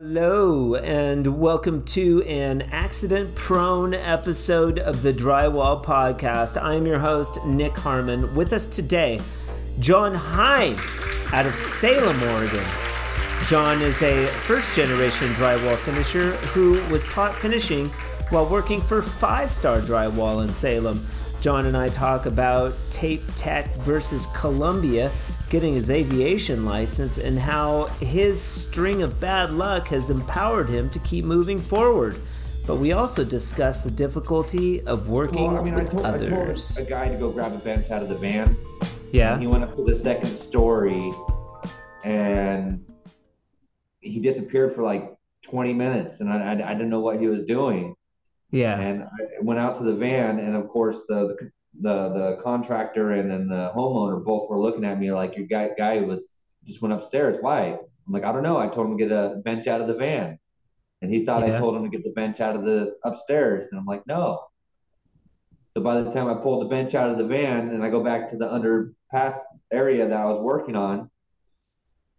Hello, and welcome to an accident prone episode of the Drywall Podcast. I'm your host, Nick Harmon. With us today, John Hein out of Salem, Oregon. John is a first generation drywall finisher who was taught finishing while working for Five Star Drywall in Salem. John and I talk about Tape Tech versus Columbia getting his aviation license and how his string of bad luck has empowered him to keep moving forward. But we also discuss the difficulty of working Well, I mean, I with told, I others. told a guy to go grab a bench out of the van. yeah. He went up to the second story and he disappeared for like 20 minutes and I, I, I didn't know what he was doing. Yeah. And I went out to the van and of course the, the, the, the contractor and then the homeowner both were looking at me like your guy, guy was just went upstairs. Why? I'm like, I don't know. I told him to get a bench out of the van. And he thought Yeah. I told him to get the bench out of the upstairs. And I'm like, no. So by the time I pulled the bench out of the van and I go back to the underpass area that I was working on,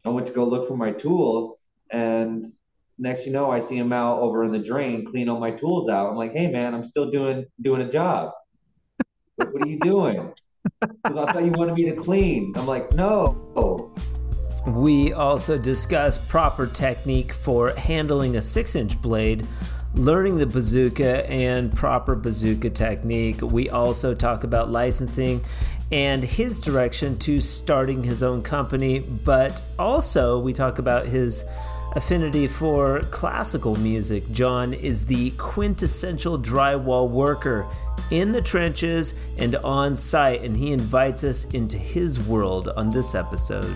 I went to go look for my tools. And next you know, I see him out over in the drain cleaning all my tools out. I'm like, hey man, I'm still doing doing a job. What, are you doing? Because I thought you wanted me to clean. I'm like, no. We also discuss proper technique for handling a six inch blade, learning the bazooka, and proper bazooka technique. We also talk about licensing and his direction to starting his own company, but also we talk about his affinity for classical music. John is the quintessential drywall worker in the trenches and on site, and he invites us into his world on this episode.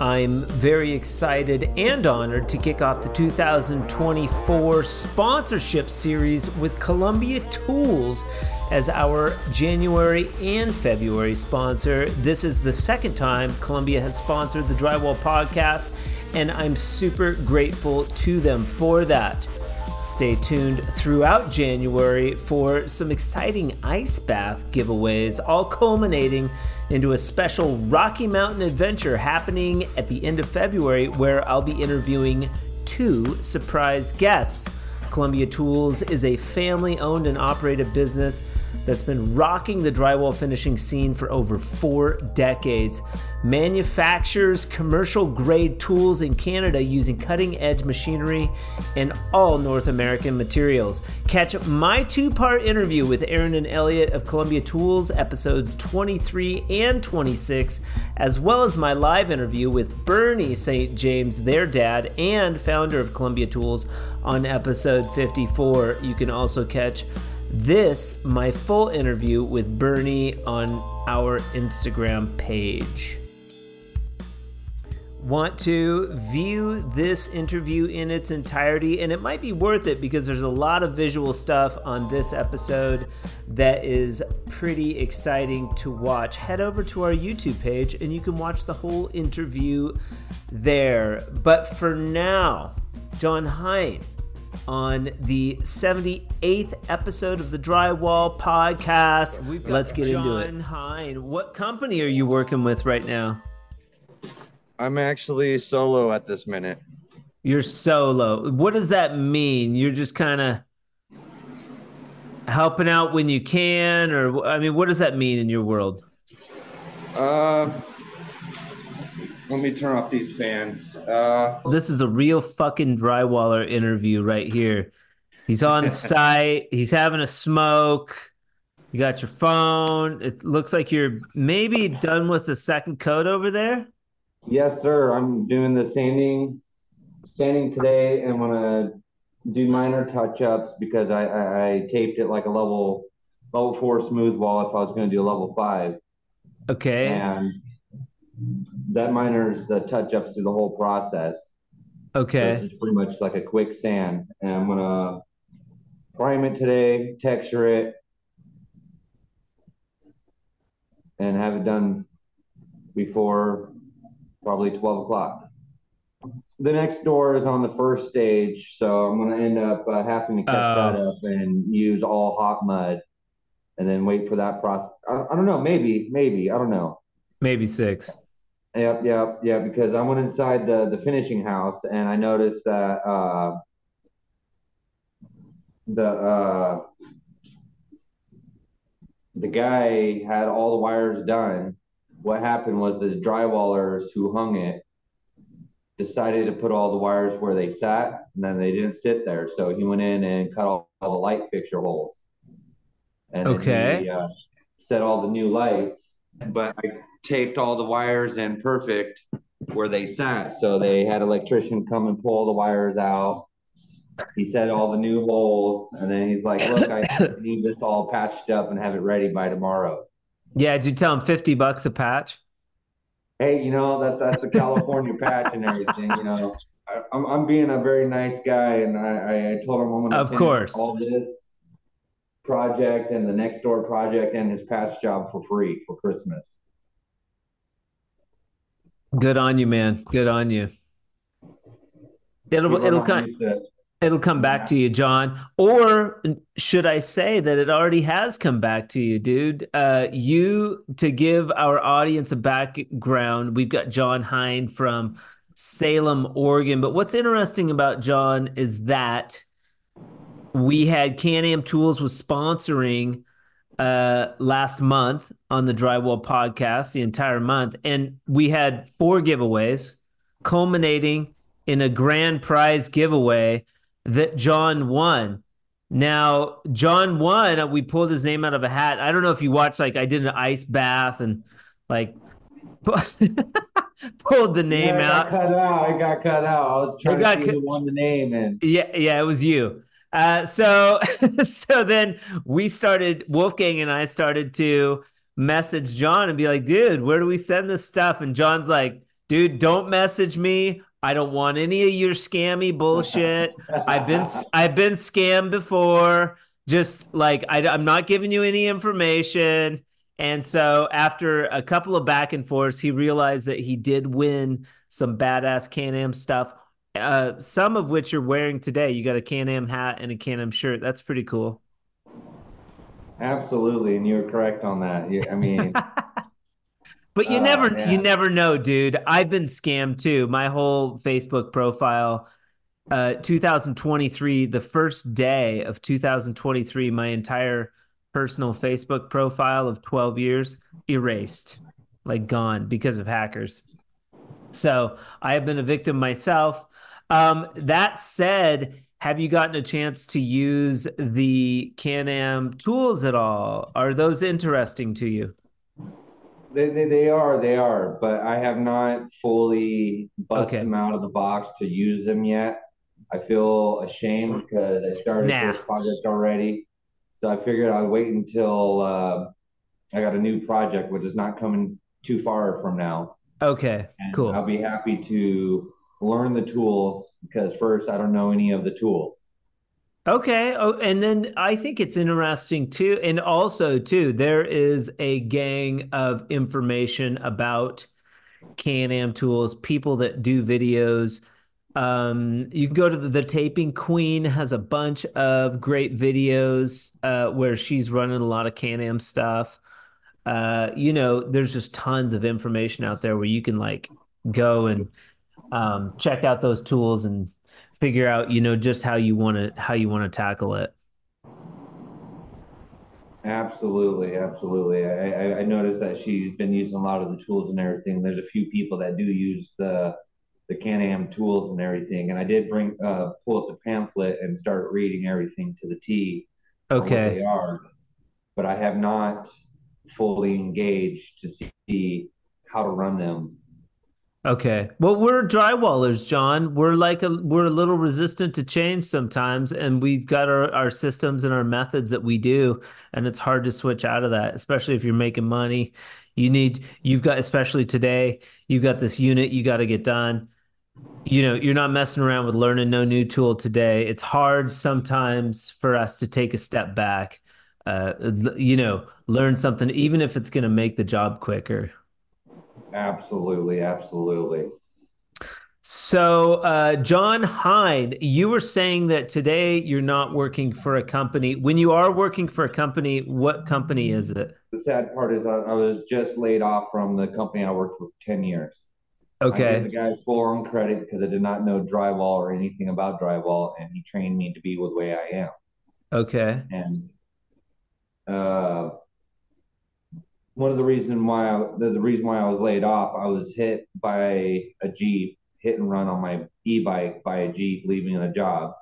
I'm very excited and honored to kick off the 2024 sponsorship series with Columbia Tools as our January and February sponsor. This is the second time Columbia has sponsored the Drywall Podcast, and I'm super grateful to them for that. Stay tuned throughout January for some exciting ice bath giveaways, all culminating into a special Rocky Mountain adventure happening at the end of February where I'll be interviewing two surprise guests. Columbia Tools is a family owned and operated business that's been rocking the drywall finishing scene for over four decades. Manufactures commercial grade tools in Canada using cutting edge machinery and all North American materials. Catch my two part interview with Aaron and Elliot of Columbia Tools, episodes 23 and 26, as well as my live interview with Bernie St. James, their dad and founder of Columbia Tools, on episode 54. You can also catch this, my full interview with Bernie, on our Instagram page. Want to view this interview in its entirety, and it might be worth it because there's a lot of visual stuff on this episode that is pretty exciting to watch. Head over to our YouTube page and you can watch the whole interview there. But for now, John Hein on the 78th episode of the Drywall Podcast. Let's get into it. John Hein, what company are you working with right now? I'm actually solo at this minute. You're solo. What does that mean? You're just kind of helping out when you can, or I mean, what does that mean in your world? Uh, let me turn off these fans. Uh, This is a real fucking drywaller interview right here. He's on site. He's having a smoke. You got your phone. It looks like you're maybe done with the second coat over there. Yes, sir. I'm doing the sanding, sanding today, and I'm gonna do minor touch-ups because I, I, I taped it like a level level four smooth wall if I was gonna do a level five, Okay. and that minors the touch-ups through the whole process. So Okay. this is pretty much like a quick sand, and I'm gonna prime it today, texture it, and have it done before probably 12 o'clock. The next door is on the first stage, so I'm going to end up uh, having to catch Oh. that up and use all hot mud and then wait for that process. I, I don't know, maybe, maybe, I don't know. Maybe six. Yep, yep, yeah. Because I went inside the the finishing house and I noticed that uh, the uh, the guy had all the wires done. What happened was the drywallers who hung it decided to put all the wires where they sat, and then they didn't sit there. So he went in and cut all, all the light fixture holes. And okay. He, uh, set all the new lights, but I taped all the wires in perfect where they sat. So they had electrician come and pull the wires out. He set all the new holes, and then he's like, "Look, I need this all patched up and have it ready by tomorrow." Yeah, did you tell him fifty bucks a patch? Hey, you know that's that's the California patch and everything. You know, I, am I'm, I'm being a very nice guy, and I I told him I'm to of course all this project and the next door project and his patch job for free for Christmas. Good on you, man. Good on you. It'll it'll come it'll come back to you, John. Or should I say that it already has come back to you, dude? Uh, you to give our audience a background. We've got John Hein from Salem, Oregon. But what's interesting about John is that we had Can-Am Tools was sponsoring uh, last month on the Drywall podcast, the entire month. And we had four giveaways culminating in a grand prize giveaway that John won. Now, John won. We pulled his name out of a hat. I don't know if you watched, like, I did an ice bath and, like, pulled the name yeah, out. cut out. I got cut out. I was trying to see who won the name. And yeah, yeah, it was you. Uh, so so then we started Wolfgang and I started to message John and be like, dude, where do we send this stuff? And John's like, dude, don't message me. I don't want any of your scammy bullshit. I've been I've been scammed before. Just like I, I'm not giving you any information. And so after a couple of back and forths, he realized that he did win some badass Can-Am stuff uh, some of which you're wearing today. You got a Can-Am hat and a Can-Am shirt. That's pretty cool. Absolutely, and you're correct on that. I mean, but you uh, never yeah. you never know, dude. I've been scammed too. My whole Facebook profile, uh, 2023, the first day of 2023, my entire personal Facebook profile of 12 years erased, like gone because of hackers. So I have been a victim myself. Um, that said, have you gotten a chance to use the Can-Am tools at all? Are those interesting to you? They, they, they are, they are, but I have not fully busted okay. them out of the box to use them yet. I feel ashamed because I started nah. this project already. So I figured I'd wait until uh, I got a new project, which is not coming too far from now. Okay, and cool. I'll be happy to learn the tools because first I don't know any of the tools. Okay. Oh, and then I think it's interesting too. And also, too, there is a gang of information about Can Am tools, people that do videos. Um, you can go to the, the, Taping Queen has a bunch of great videos uh, where she's running a lot of Can Am stuff. Uh, you know, there's just tons of information out there where you can like go and um, check out those tools and figure out you know just how you want to how you want to tackle it. Absolutely absolutely. I, I noticed that she's been using a lot of the tools and everything. There's a few people that do use the the can-am tools and everything and i did bring uh, pull up the pamphlet and start reading everything to the t okay. they are but i have not fully engaged to see how to run them Okay. Well, we're drywallers, John. We're like a we're a little resistant to change sometimes, and we've got our, our systems and our methods that we do, and it's hard to switch out of that, especially if you're making money. You need you've got especially today, you've got this unit you got to get done. You know, you're not messing around with learning no new tool today. It's hard sometimes for us to take a step back. Uh, you know, learn something, even if it's going to make the job quicker. Absolutely, absolutely. So, uh, John Hein, you were saying that today you're not working for a company. When you are working for a company, what company is it? The sad part is I, I was just laid off from the company I worked for 10 years. Okay. the guy full on credit because I did not know drywall or anything about drywall, and he trained me to be the way I am. Okay. And uh, one of the reason why I, the, the reason why I was laid off, I was hit by a Jeep, hit and run on my e-bike by a Jeep leaving a job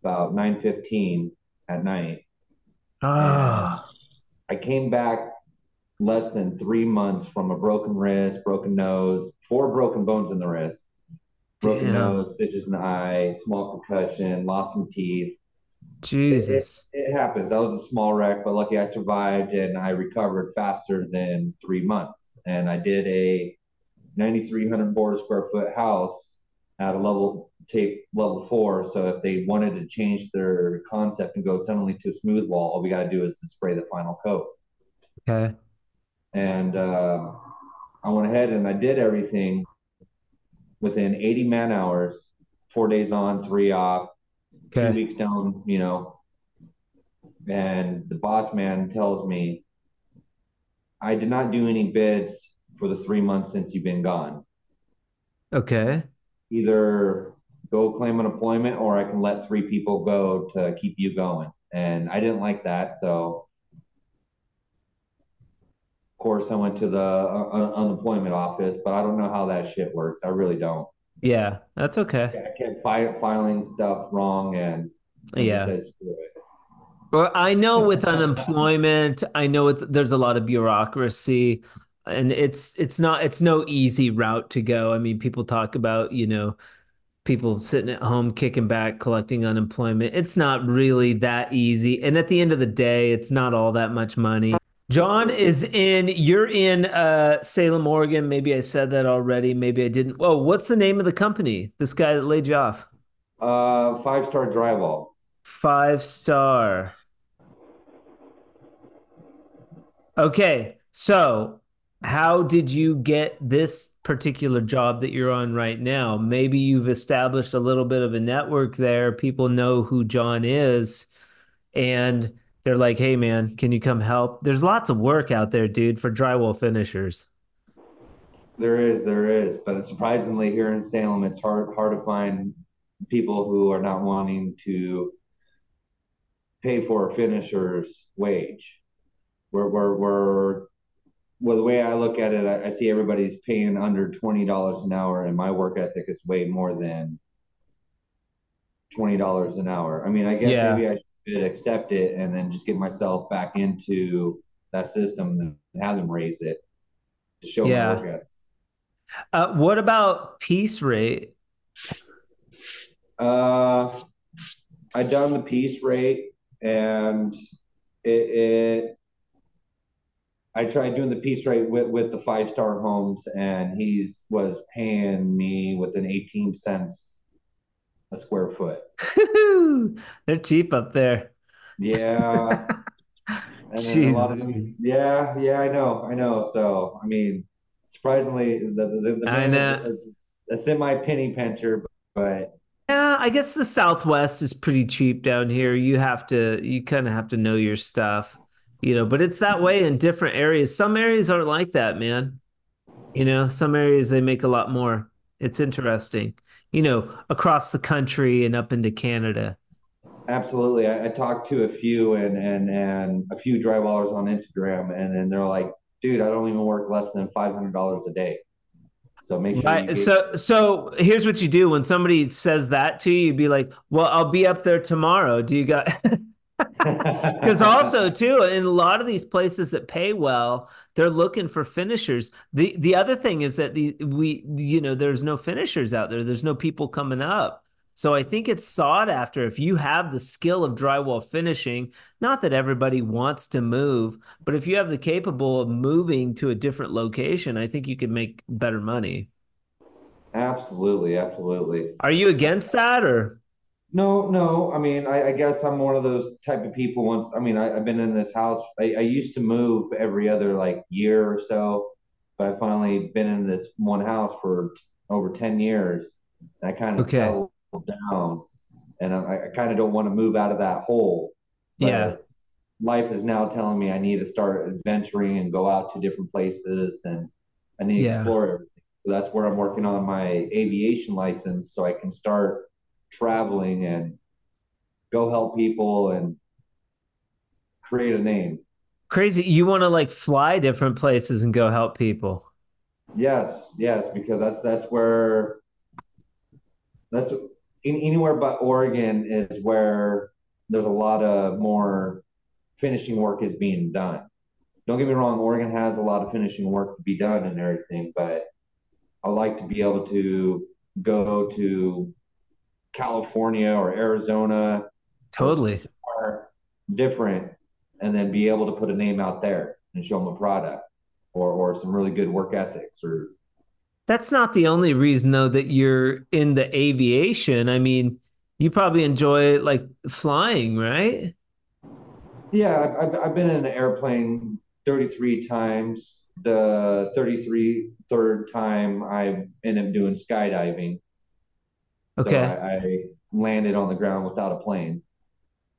about 9:15 at night. Ah. I came back less than three months from a broken wrist, broken nose, four broken bones in the wrist, broken Damn. nose, stitches in the eye, small concussion, lost some teeth. Jesus. It happens. That was a small wreck, but lucky I survived and I recovered faster than three months. And I did a 9,300 board square foot house at a level tape level four. So if they wanted to change their concept and go suddenly to a smooth wall, all we got to do is to spray the final coat. Okay. And uh, I went ahead and I did everything within 80 man hours, four days on, three off, two weeks down, you know. And the boss man tells me, I did not do any bids for the three months since you've been gone. Okay. Either go claim unemployment or I can let three people go to keep you going. And I didn't like that. So, of course, I went to the uh, unemployment office, but I don't know how that shit works. I really don't. Yeah, that's okay. I kept fi- filing stuff wrong and, and Yeah. said. Well, I know with unemployment, I know it's there's a lot of bureaucracy and it's it's not it's no easy route to go. I mean, people talk about, you know, people sitting at home kicking back collecting unemployment. It's not really that easy. And at the end of the day, it's not all that much money. John is in you're in uh Salem, Oregon. Maybe I said that already, maybe I didn't. Whoa, what's the name of the company? This guy that laid you off? Uh, five star drywall. Five star. Okay, so how did you get this particular job that you're on right now? Maybe you've established a little bit of a network there. People know who John is, and they're like, hey, man, can you come help? There's lots of work out there, dude, for drywall finishers. There is, there is, but surprisingly, here in Salem, it's hard hard to find people who are not wanting to pay for a finisher's wage. We're we're we're well, the way I look at it, I, I see everybody's paying under twenty dollars an hour, and my work ethic is way more than twenty dollars an hour. I mean, I guess Yeah. maybe I should accept it and then just get myself back into that system and have them raise it to show Yeah. my work ethic. Uh, what about piece rate? Uh, I done the piece rate and it, it I tried doing the piece rate with, with the five star homes and he's was paying me within 18 cents a square foot. They're cheap up there. Yeah. And then a lot of them- yeah, yeah, I know, I know. So, I mean, surprisingly, the, the, the I know. is a semi penny pincher, but Yeah, I guess the Southwest is pretty cheap down here. You have to, you kind of have to know your stuff, you know, but it's that way in different areas. Some areas aren't like that, man. You know, some areas they make a lot more. It's interesting, you know, across the country and up into Canada. Absolutely. I, I talked to a few and, and, and a few drywallers on Instagram and, and they're like, dude, I don't even work less than $500 a day. So make sure Right. get- So, so here's what you do when somebody says that to you, you'd be like, well, I'll be up there tomorrow. Do you got, Because also too, in a lot of these places that pay well, they're looking for finishers. the The other thing is that the we you know there's no finishers out there. There's no people coming up. So I think it's sought after if you have the skill of drywall finishing. Not that everybody wants to move, but if you have the capable of moving to a different location, I think you could make better money. absolutely. Absolutely. Are you against that or? No, no. I mean, I, I guess I'm one of those type of people. Once, I mean, I, I've been in this house. I, I used to move every other like year or so, but I finally been in this one house for over 10 years. And I kind of Okay. settled down and I, I kind of don't want to move out of that hole. But Yeah. Life is now telling me I need to start adventuring and go out to different places and I need to Yeah. explore everything. So that's where I'm working on my aviation license so I can start traveling and go help people and create a name. Crazy. You want to like fly different places and go help people. Yes, yes, because that's that's where that's in, anywhere but Oregon is where there's a lot of more finishing work is being done. Don't get me wrong, Oregon has a lot of finishing work to be done and everything, but I like to be able to go to California or Arizona Totally. somewhere different and then be able to put a name out there and show them a product or, or some really good work ethics or That's not the only reason though that you're in the aviation. I mean, you probably enjoy like flying, right? yeah I've, I've been in an airplane 33 times the 33 third time i ended up doing skydiving so Okay. I, I landed on the ground without a plane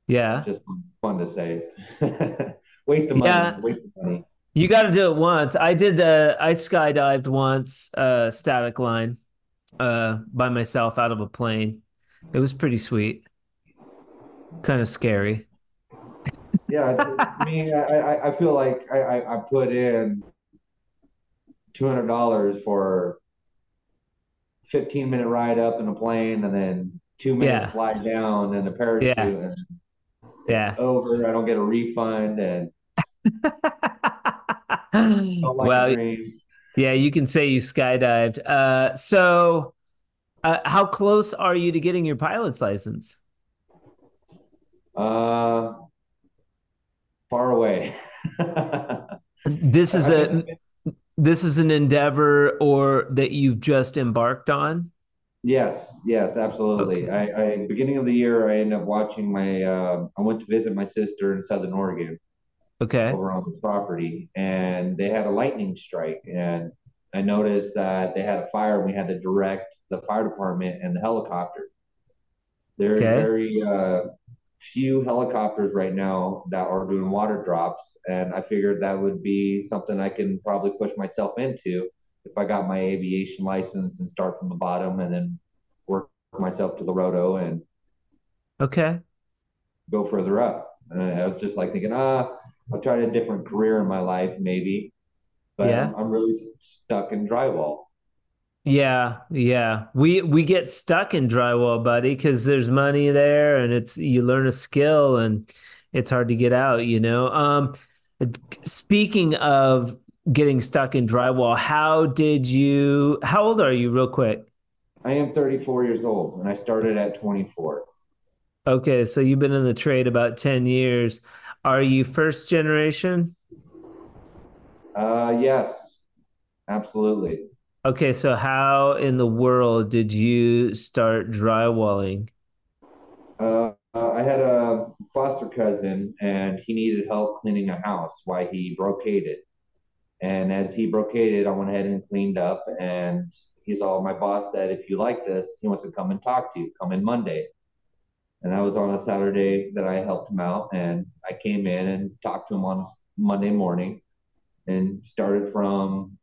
Yeah. it's just fun to say waste of money Yeah. waste of money You got to do it once. I did the I skydived once, uh, static line, uh, by myself out of a plane. It was pretty sweet. Kind of scary. yeah me I, I, I feel like I, I, I put in $200 for 15 minute ride up in a plane and then two minute Yeah. fly down and a parachute Yeah. and Yeah. over i don't get a refund and like Well, yeah, you can say you skydived. Uh, so, uh, how close are you to getting your pilot's license? uh far away This is a this is an endeavor or that you've just embarked on. yes yes absolutely Okay. I, I beginning of the year i ended up watching my uh, i went to visit my sister in southern oregon Okay. over on the property and they had a lightning strike and i noticed that they had a fire and we had to direct the fire department and the helicopter there's Okay. very uh, few helicopters right now that are doing water drops and i figured that would be something i can probably push myself into if i got my aviation license and start from the bottom and then work myself to the roto and Okay. go further up. And I was just like thinking, ah, I'll try a different career in my life, maybe. But Yeah. I'm, I'm really stuck in drywall. Yeah, yeah. We we get stuck in drywall, buddy, because there's money there and it's you learn a skill and it's hard to get out, you know. Um, speaking of getting stuck in drywall, how did you how old are you real quick? I am 34 years old and I started at 24. Okay, so you've been in the trade about 10 years. Are you first generation? Uh, yes, absolutely. Okay, so how in the world did you start drywalling? Uh, I had a foster cousin and he needed help cleaning a house while he brocaded. And as he brocaded, I went ahead and cleaned up. And he's all, my boss said, if you like this, he wants to come and talk to you. Come in Monday. And that was on a Saturday that I helped him out. And I came in and talked to him on Monday morning and started from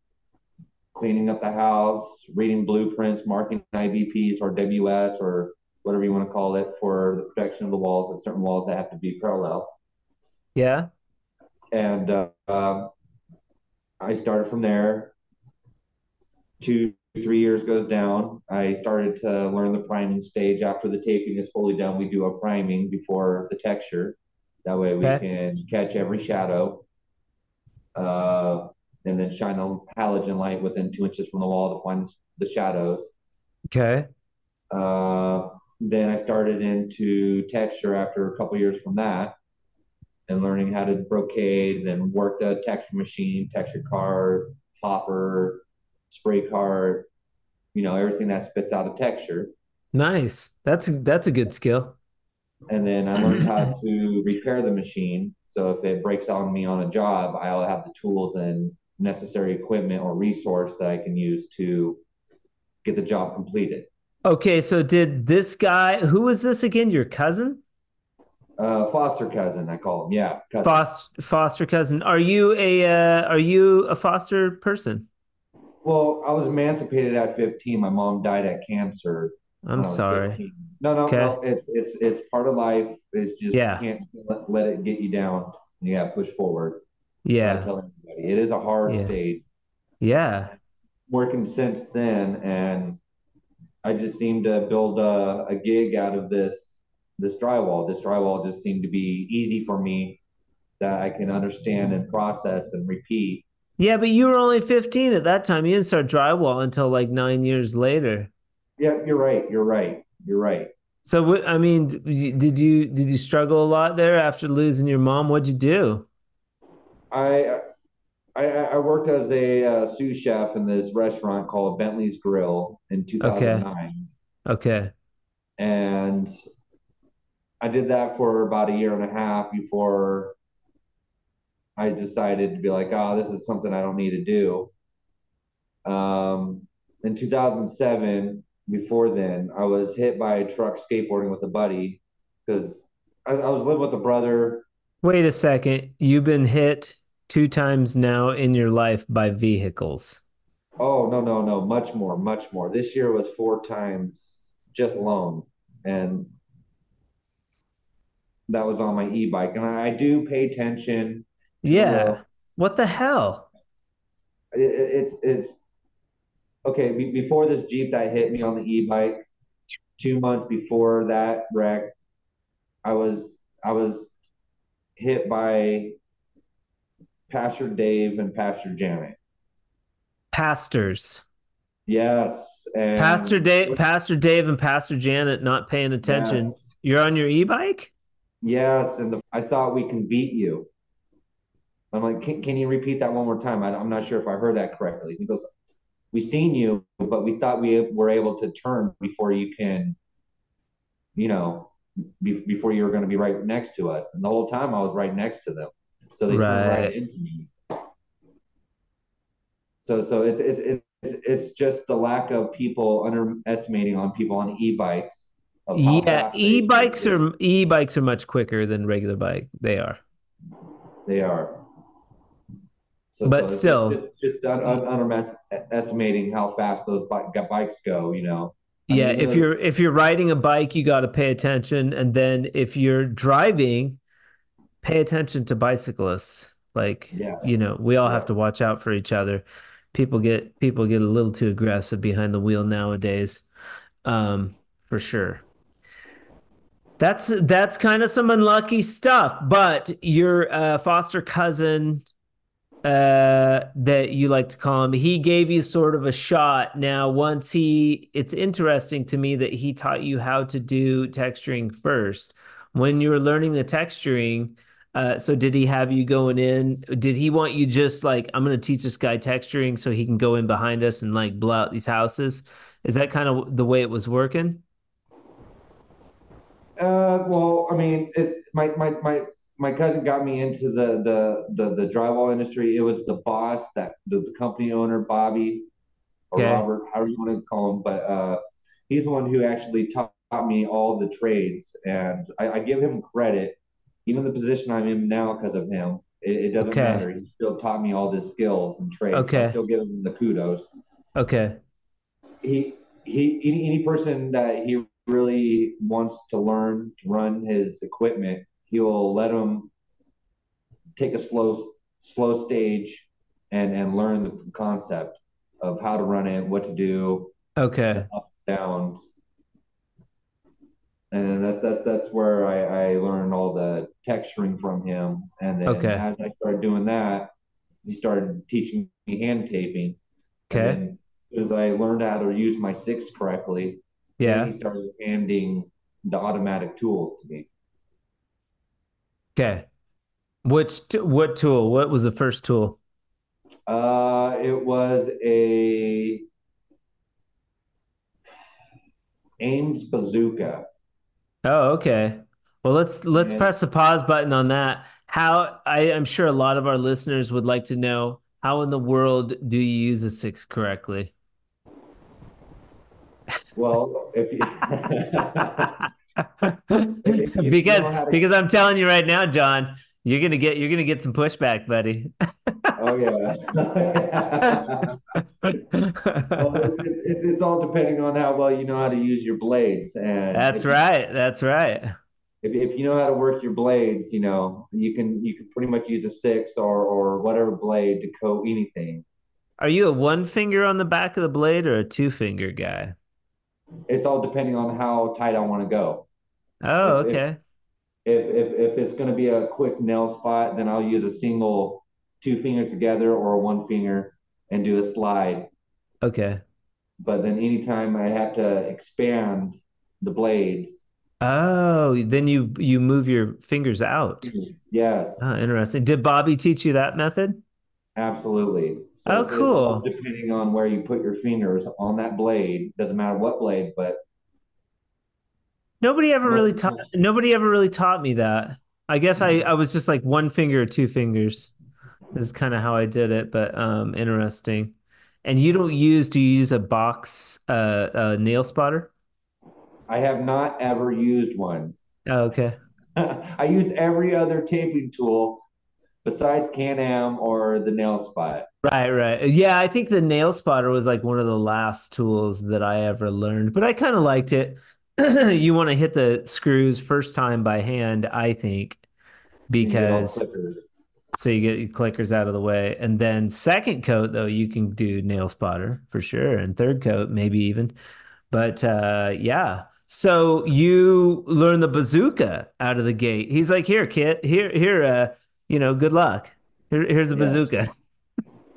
cleaning up the house, reading blueprints, marking IBPs or WS or whatever you want to call it for the protection of the walls and certain walls that have to be parallel. Yeah? And uh, um, I started from there. Two, three years goes down. I started to learn the priming stage. After the taping is fully done, we do a priming before the texture. That way we Okay. can catch every shadow. Uh, and then shine the halogen light within two inches from the wall to find the shadows. Okay. Uh, then I started into texture after a couple years from that and learning how to brocade, then worked a texture machine, texture card, hopper, spray card, you know, everything that spits out a texture. Nice. That's that's a good skill. And then I learned how to repair the machine. So if it breaks on me on a job, I'll have the tools and necessary equipment or resource that I can use to get the job completed. Okay, so did this guy? Who was this again? Your cousin? Uh, foster cousin, I call him. Yeah, cousin. Foster foster cousin. Are you a uh, are you a foster person? Well, I was emancipated at 15. My mom died at cancer. I'm sorry. 15. No, no, Okay. no. It's it's it's part of life. It's just Yeah. you can't let, let it get you down. You got to push forward. Yeah. tell it is a hard Yeah. stage. Yeah. Working since then, and I just seemed to build a, a gig out of this this drywall. This drywall just seemed to be easy for me that I can understand and process and repeat. Yeah, but you were only 15 at that time. You didn't start drywall until like nine years later. Yeah, you're right. You're right. You're right. So what, I mean, did you did you struggle a lot there after losing your mom? What'd you do? I I, I worked as a uh, sous chef in this restaurant called Bentley's Grill in 2009, Okay. okay. and I did that for about a year and a half before I decided to be like, oh, this is something I don't need to do. Um, in 2007, before then, I was hit by a truck skateboarding with a buddy because I, I was living with a brother. Wait a second. You've been hit two times now in your life by vehicles. Oh, no, no, no, much more, much more. This year was four times just alone. And that was on my e-bike. And I, do pay attention. the Yeah. Uh, what the hell? It, it- it's it's okay. Be, before this Jeep that hit me on the e-bike, two months before that wreck, I was I was hit by Pastor Dave and Pastor Janet. Pastors. Yes, and Pastor Dave, Pastor Dave and Pastor Janet not paying attention. Yes. You're on your e-bike? Yes, and the, I thought we can beat you. I'm like, can, can you repeat that one more time? I, I'm not sure if I heard that correctly. He goes, we seen you, but we thought we were able to turn before you can, you know, be, before you were going to be right next to us. And the whole time I was right next to them, so they Right. right into me. So, so it's it's it's it's just the lack of people underestimating on people on e-bikes. Yeah, e-bikes are e-bikes are much quicker than regular bike. They are. They are. So, But so still- just, just un, underestimating how fast those bike, bikes go. You know. I Yeah, mean, if you're if you're riding a bike, you got to pay attention, and then if you're driving, pay attention to bicyclists. Like, Yes. you know, we all have to watch out for each other. People get people get a little too aggressive behind the wheel nowadays, um, for sure. That's that's kind of some unlucky stuff. But your uh, foster cousin, uh, that you like to call him, he gave you sort of a shot. Now, once he, it's interesting to me that he taught you how to do texturing first. When you were learning the texturing, uh, so did he have you going in? Did he want you just like, I'm going to teach this guy texturing so he can go in behind us and like blow out these houses? Is that kind of the way it was working? Uh, well, I mean, it, my, my, my, my cousin got me into the, the, the, the drywall industry. It was the boss that the, the company owner, Bobby or Okay. Robert, however you want to call him, but, uh, he's the one who actually taught me all the trades and I, I give him credit, even the position I'm in now because of him. It, it doesn't Okay. matter. He still taught me all the skills and trades. Okay. I still give him the kudos. Okay. he he any, any person that he really wants to learn to run his equipment he'll let him take a slow slow stage and and learn the concept of how to run it what to do Okay. downs and that, that that's where I, I learned all the texturing from him and then Okay. as I started doing that he started teaching me hand taping Okay. as I learned how to use my six correctly, Yeah. he started handing the automatic tools to me. Okay. Which t- what tool? What was the first tool? Uh, it was a Ames bazooka. Oh, okay. Well, let's let's And- press the pause button on that. How I, I'm sure a lot of our listeners would like to know how in the world do you use a six correctly? Well, if you if you because how to- because I'm telling you right now, John, you're gonna get you're gonna get some pushback, buddy. oh yeah. well, it's, it's, it's, all depending on how well you know how to use your blades, and That's right. That's right. If, if you know how to work your blades, you know you can you can pretty much use a six or or whatever blade to coat anything. Are you a one finger on the back of the blade or a two finger guy? It's all depending on how tight I want to go. Oh, if- okay. If if if it's going to be a quick nail spot, then I'll use a single two fingers together or one finger and do a slide. Okay. But then anytime I have to expand the blades, Oh, then you you move your fingers out. yes, Oh, interesting. Did Bobby teach you that method? absolutely. Oh, it's all cool. depending on where you put your fingers on that blade, doesn't matter what blade, but Nobody ever No, really no. taught nobody ever really taught me that. I guess I I was just like one finger or two fingers. This is kind of how I did it, but um interesting. And you don't use do you use a box uh, uh nail spotter? I have not ever used one. Oh, okay. I use every other taping tool besides Can-Am or the nail spot. Right, right. Yeah, I think the nail spotter was like one of the last tools that I ever learned, but I kind of liked it. You want to hit the screws first time by hand, I think, You get all because so you get your clickers out of the way. And then second coat though, you can do nail spotter for sure, and third coat maybe even. But uh yeah. So you learn the bazooka out of the gate. He's like, "Here, kid. Here here uh, you know, good luck. Here, here's a Yes. bazooka."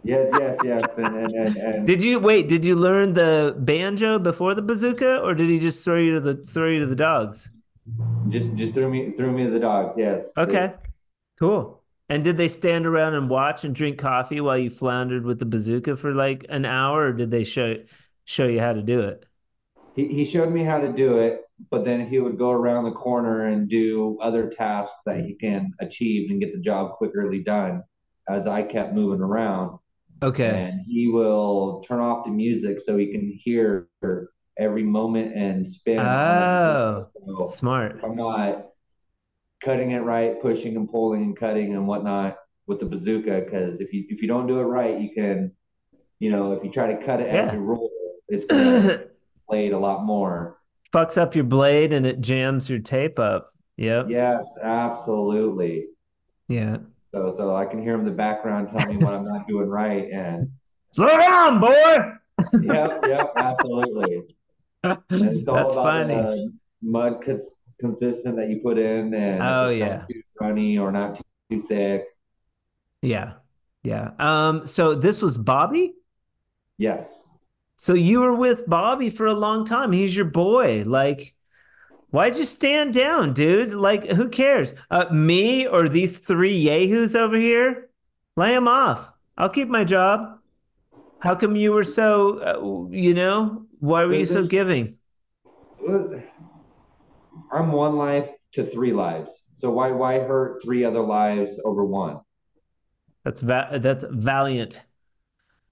Yes, yes, yes. And and and, and Did you wait? Did you learn the banjo before the bazooka, or did he just throw you to the throw you to the dogs? just just threw me threw me to the dogs. Yes. Okay, cool. And did they stand around and watch and drink coffee while you floundered with the bazooka for like an hour, or did they show show you how to do it? He he showed me how to do it, but then he would go around the corner and do other tasks that he can achieve and get the job quickly done. As I kept moving around, Okay. and he will turn off the music so he can hear every moment and spin. Oh. So smart. I'm not cutting it right, pushing and pulling and cutting and whatnot with the bazooka, because if you if you don't do it right, you can, you know, if you try to cut it as Yeah. you roll, it's gonna blade a lot more. Fucks up your blade and it jams your tape up. Yep. Yes, absolutely. Yeah. So so I can hear him in the background telling me what I'm not doing right, and Slow down, boy. yep, yep, absolutely. And it's all That's about funny. the mud cons- consistent that you put in, and Oh, yeah. not too runny or not too, too thick. Yeah. Yeah. Um, so this was Bobby? Yes. So you were with Bobby for a long time. He's your boy. Like, why'd you stand down, dude? Like, who cares? Uh, me or these three yahoos over here? Lay them off. I'll keep my job. How come you were so, uh, you know, why were you so giving? I'm one life to three lives. So why why hurt three other lives over one? That's va- that's valiant.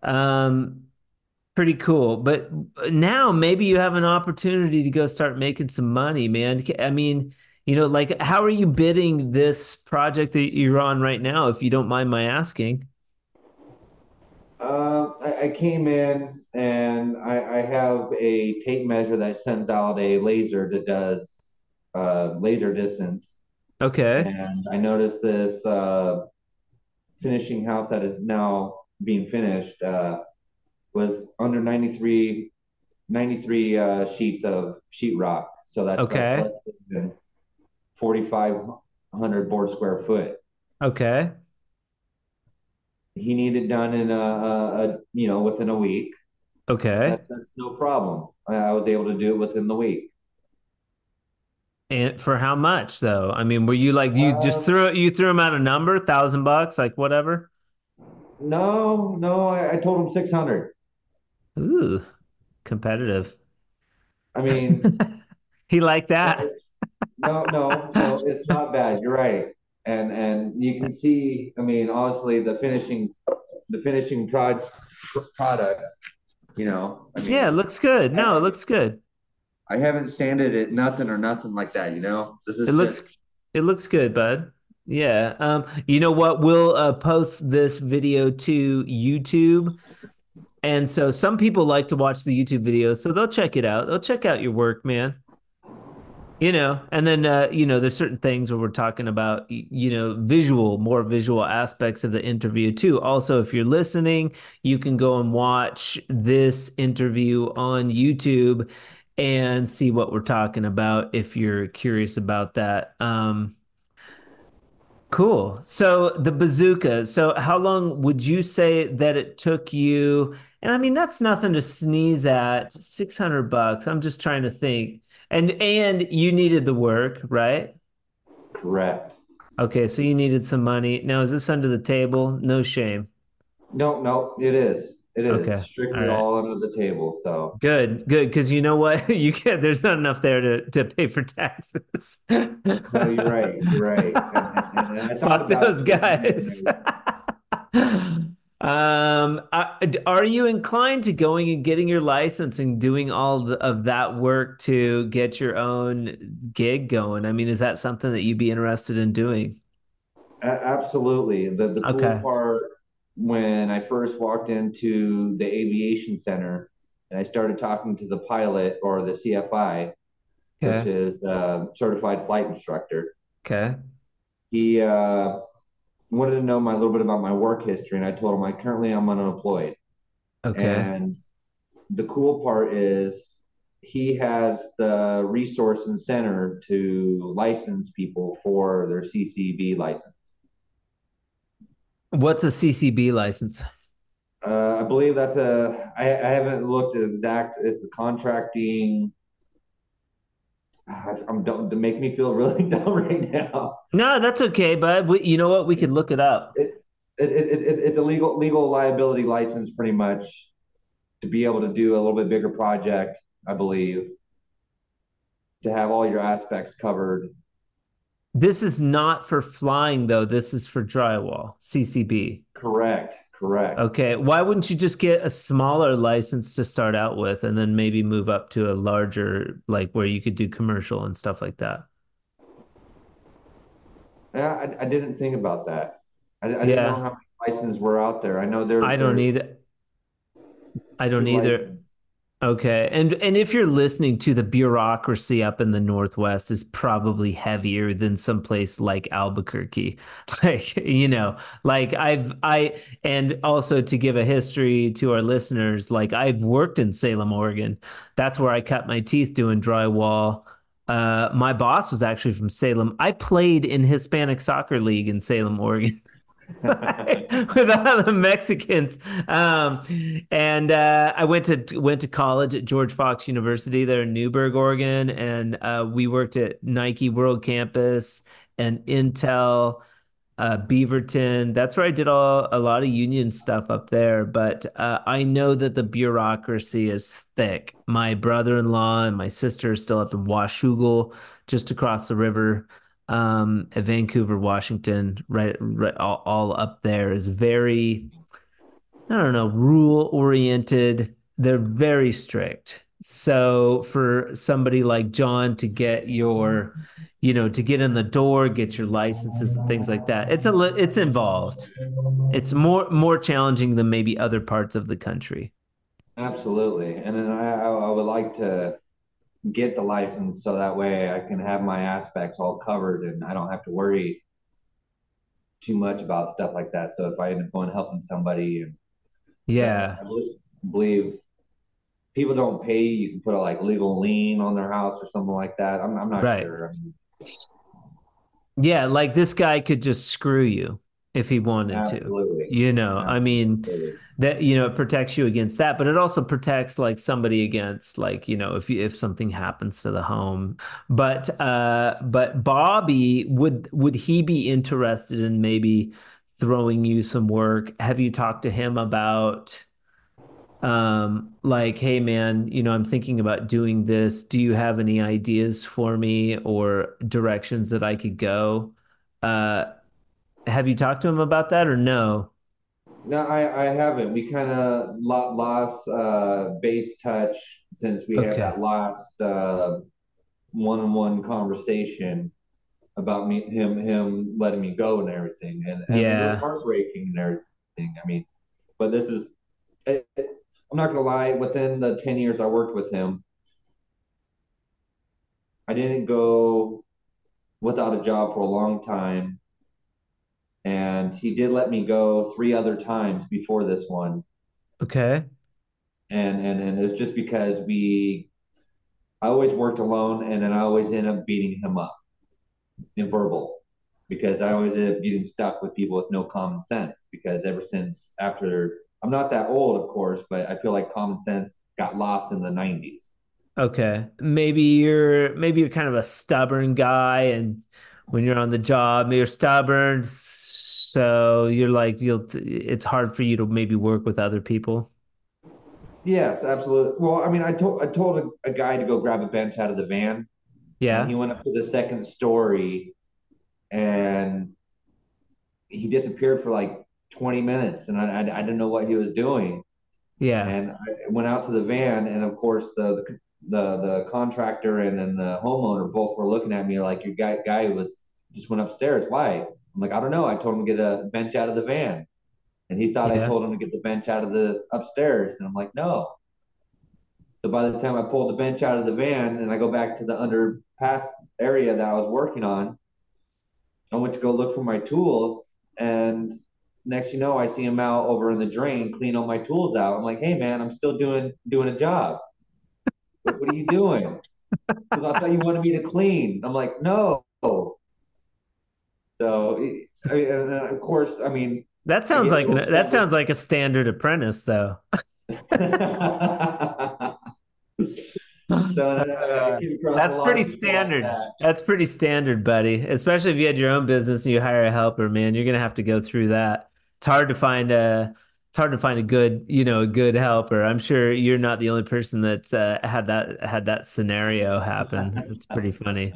Um, pretty cool. But now maybe you have an opportunity to go start making some money, man. I mean, you know, like how are you bidding this project that you're on right now, if you don't mind my asking? Uh, I, I came in and I, I have a tape measure that sends out a laser that does uh, laser distance. Okay. And I noticed this uh, finishing house that is now being finished uh, was under 93, 93 uh, sheets of sheetrock. So that's, Okay. that's less than 4,500 board square foot. Okay. He needed done in a, a, a you know within a week. Okay. That, that's no problem. I, I was able to do it within the week. And for how much though? I mean, were you like you just Um, threw you threw him out a number, thousand bucks, like whatever? No, no, I, I told him 600. Ooh, competitive. I mean, He liked that. no, no, no, it's not bad. You're right. And and you can see, I mean, honestly, the finishing the finishing prod, product You know. I mean, Yeah, it looks good. No, it looks good. I haven't sanded it, nothing or nothing like that. You know. This is It looks just- it looks good, bud. Yeah. Um, you know what? We'll uh, post this video to YouTube. And so some people like to watch the YouTube videos, so they'll check it out. They'll check out your work, man. You know, and then uh, you know, there's certain things where we're talking about, you know, visual, more visual aspects of the interview too. Also, if you're listening, you can go and watch this interview on YouTube and see what we're talking about if you're curious about that. Um, cool. So the bazooka. So how long would you say that it took you? And I mean, that's nothing to sneeze at. 600 bucks. I'm just trying to think. And and you needed the work, right? correct. Okay, so you needed some money. Now, is this under the table? No shame. No, no, it is. It is Okay. strictly All right. all under the table. So Good, good, because you know what? You can't. There's not enough there to to pay for taxes. no, you're right. You're right. And- and- and I thought Fuck those guys. um, are you inclined to going and getting your license and doing all of that work to get your own gig going? I mean, is that something that you'd be interested in doing? Absolutely. The the cool Okay. part when I first walked into the aviation center and I started talking to the pilot or the CFI, which is uh, certified flight instructor. Okay. He uh, wanted to know my little bit about my work history, and I told him I currently am unemployed. Okay. And the cool part is he has the resource and center to license people for their CCB license. What's a CCB license? Uh, I believe that's a. I, I haven't looked at exact. It's the contracting. I'm dumb to make me feel really dumb right now. No, that's okay, bud. We, you know what? We could look it up. It, it, it, it, it's a legal legal liability license, pretty much, to be able to do a little bit bigger project. I believe to have all your aspects covered. This is not for flying, though. This is for drywall, CCB. Correct. Correct. Okay. Why wouldn't you just get a smaller license to start out with and then maybe move up to a larger, like where you could do commercial and stuff like that? Yeah, I, I didn't think about that. I, I didn't Yeah. know how many licenses were out there. I know there's. I don't either. I don't either. licenses. Okay. And and if you're listening to the bureaucracy up in the Northwest is probably heavier than someplace like Albuquerque. Like, you know, like I've I and also to give a history to our listeners, like I've worked in Salem, Oregon. That's where I cut my teeth doing drywall. Uh, my boss was actually from Salem. I played in Hispanic Soccer League in Salem, Oregon. with all the Mexicans. Um, and uh, I went to went to college at George Fox University there in Newberg, Oregon, and uh, we worked at Nike World Campus and Intel, uh, Beaverton. That's where I did all, a lot of union stuff up there. But uh, I know that the bureaucracy is thick. My brother-in-law and my sister are still up in Washougal, just across the river um, Vancouver, Washington, right, right all, all up there is very, I don't know, rule oriented. They're very strict. So for somebody like John to get your, you know, to get in the door, get your licenses and things like that, it's a li- it's involved. It's more more challenging than maybe other parts of the country. Absolutely. And then I I would like to get the license so that way I can have my aspects all covered and I don't have to worry too much about stuff like that. So if I end up going helping somebody and Yeah. I believe, people don't pay, you can put a like legal lien on their house or something like that. I'm, I'm not Right. sure. I mean, Yeah, like this guy could just screw you if he wanted to. You know, I mean, that you know it protects you against that but it also protects like somebody against like you know if you, if something happens to the home. But uh but bobby would would he be interested in maybe throwing you some work? Have you talked to him about um like hey man you know i'm thinking about doing this. Do you have any ideas for me or directions that i could go? Uh have you talked to him about that or no No, I, I haven't. We kind of lost uh, base touch since we Okay. had that last uh, one-on-one conversation about me, him, him letting me go and everything, and, and it Yeah. was heartbreaking and everything. I mean, but this is, it, it- I'm not gonna lie. Within the ten years I worked with him, I didn't go without a job for a long time, and he did let me go three other times before this one Okay. and and and it's just because we I always worked alone and then I always end up beating him up in verbal because I always end up getting stuck with people with no common sense because ever since after I'm not that old of course but I feel like common sense got lost in the 90s Okay. Maybe you're maybe you're kind of a stubborn guy and when you're on the job, you're stubborn, so you're like you'll it's hard for you to maybe work with other people. yes absolutely well I mean I told I told a, a guy to go grab a bench out of the van and Yeah. he went up to the second story and he disappeared for like 20 minutes and I, I, I didn't know what he was doing Yeah. and I went out to the van, and of course the the the, the contractor and then the homeowner both were looking at me like your guy guy was just went upstairs. Why? I'm like I don't know. I told him to get a bench out of the van, and he thought I told him to get the bench out of the upstairs, and I'm like no. So by the time I pulled the bench out of the van and I go back to the underpass area that I was working on, I went to go look for my tools, and next you know, I see him out over in the drain cleaning all my tools out. I'm like, hey man, I'm still doing doing a job. What, what are you doing? Because I thought you wanted me to clean. I'm like, no. So, I mean, and of course, I mean, That sounds like a an, that sounds like a standard apprentice though. so uh, I came across That's pretty of people like standard. that. That's pretty standard, buddy. Especially if you had your own business and you hire a helper, man, you're gonna have to go through that. It's hard to find a it's hard to find a good, you know, a good helper. I'm sure you're not the only person that's uh, had that had that scenario happen. It's pretty funny.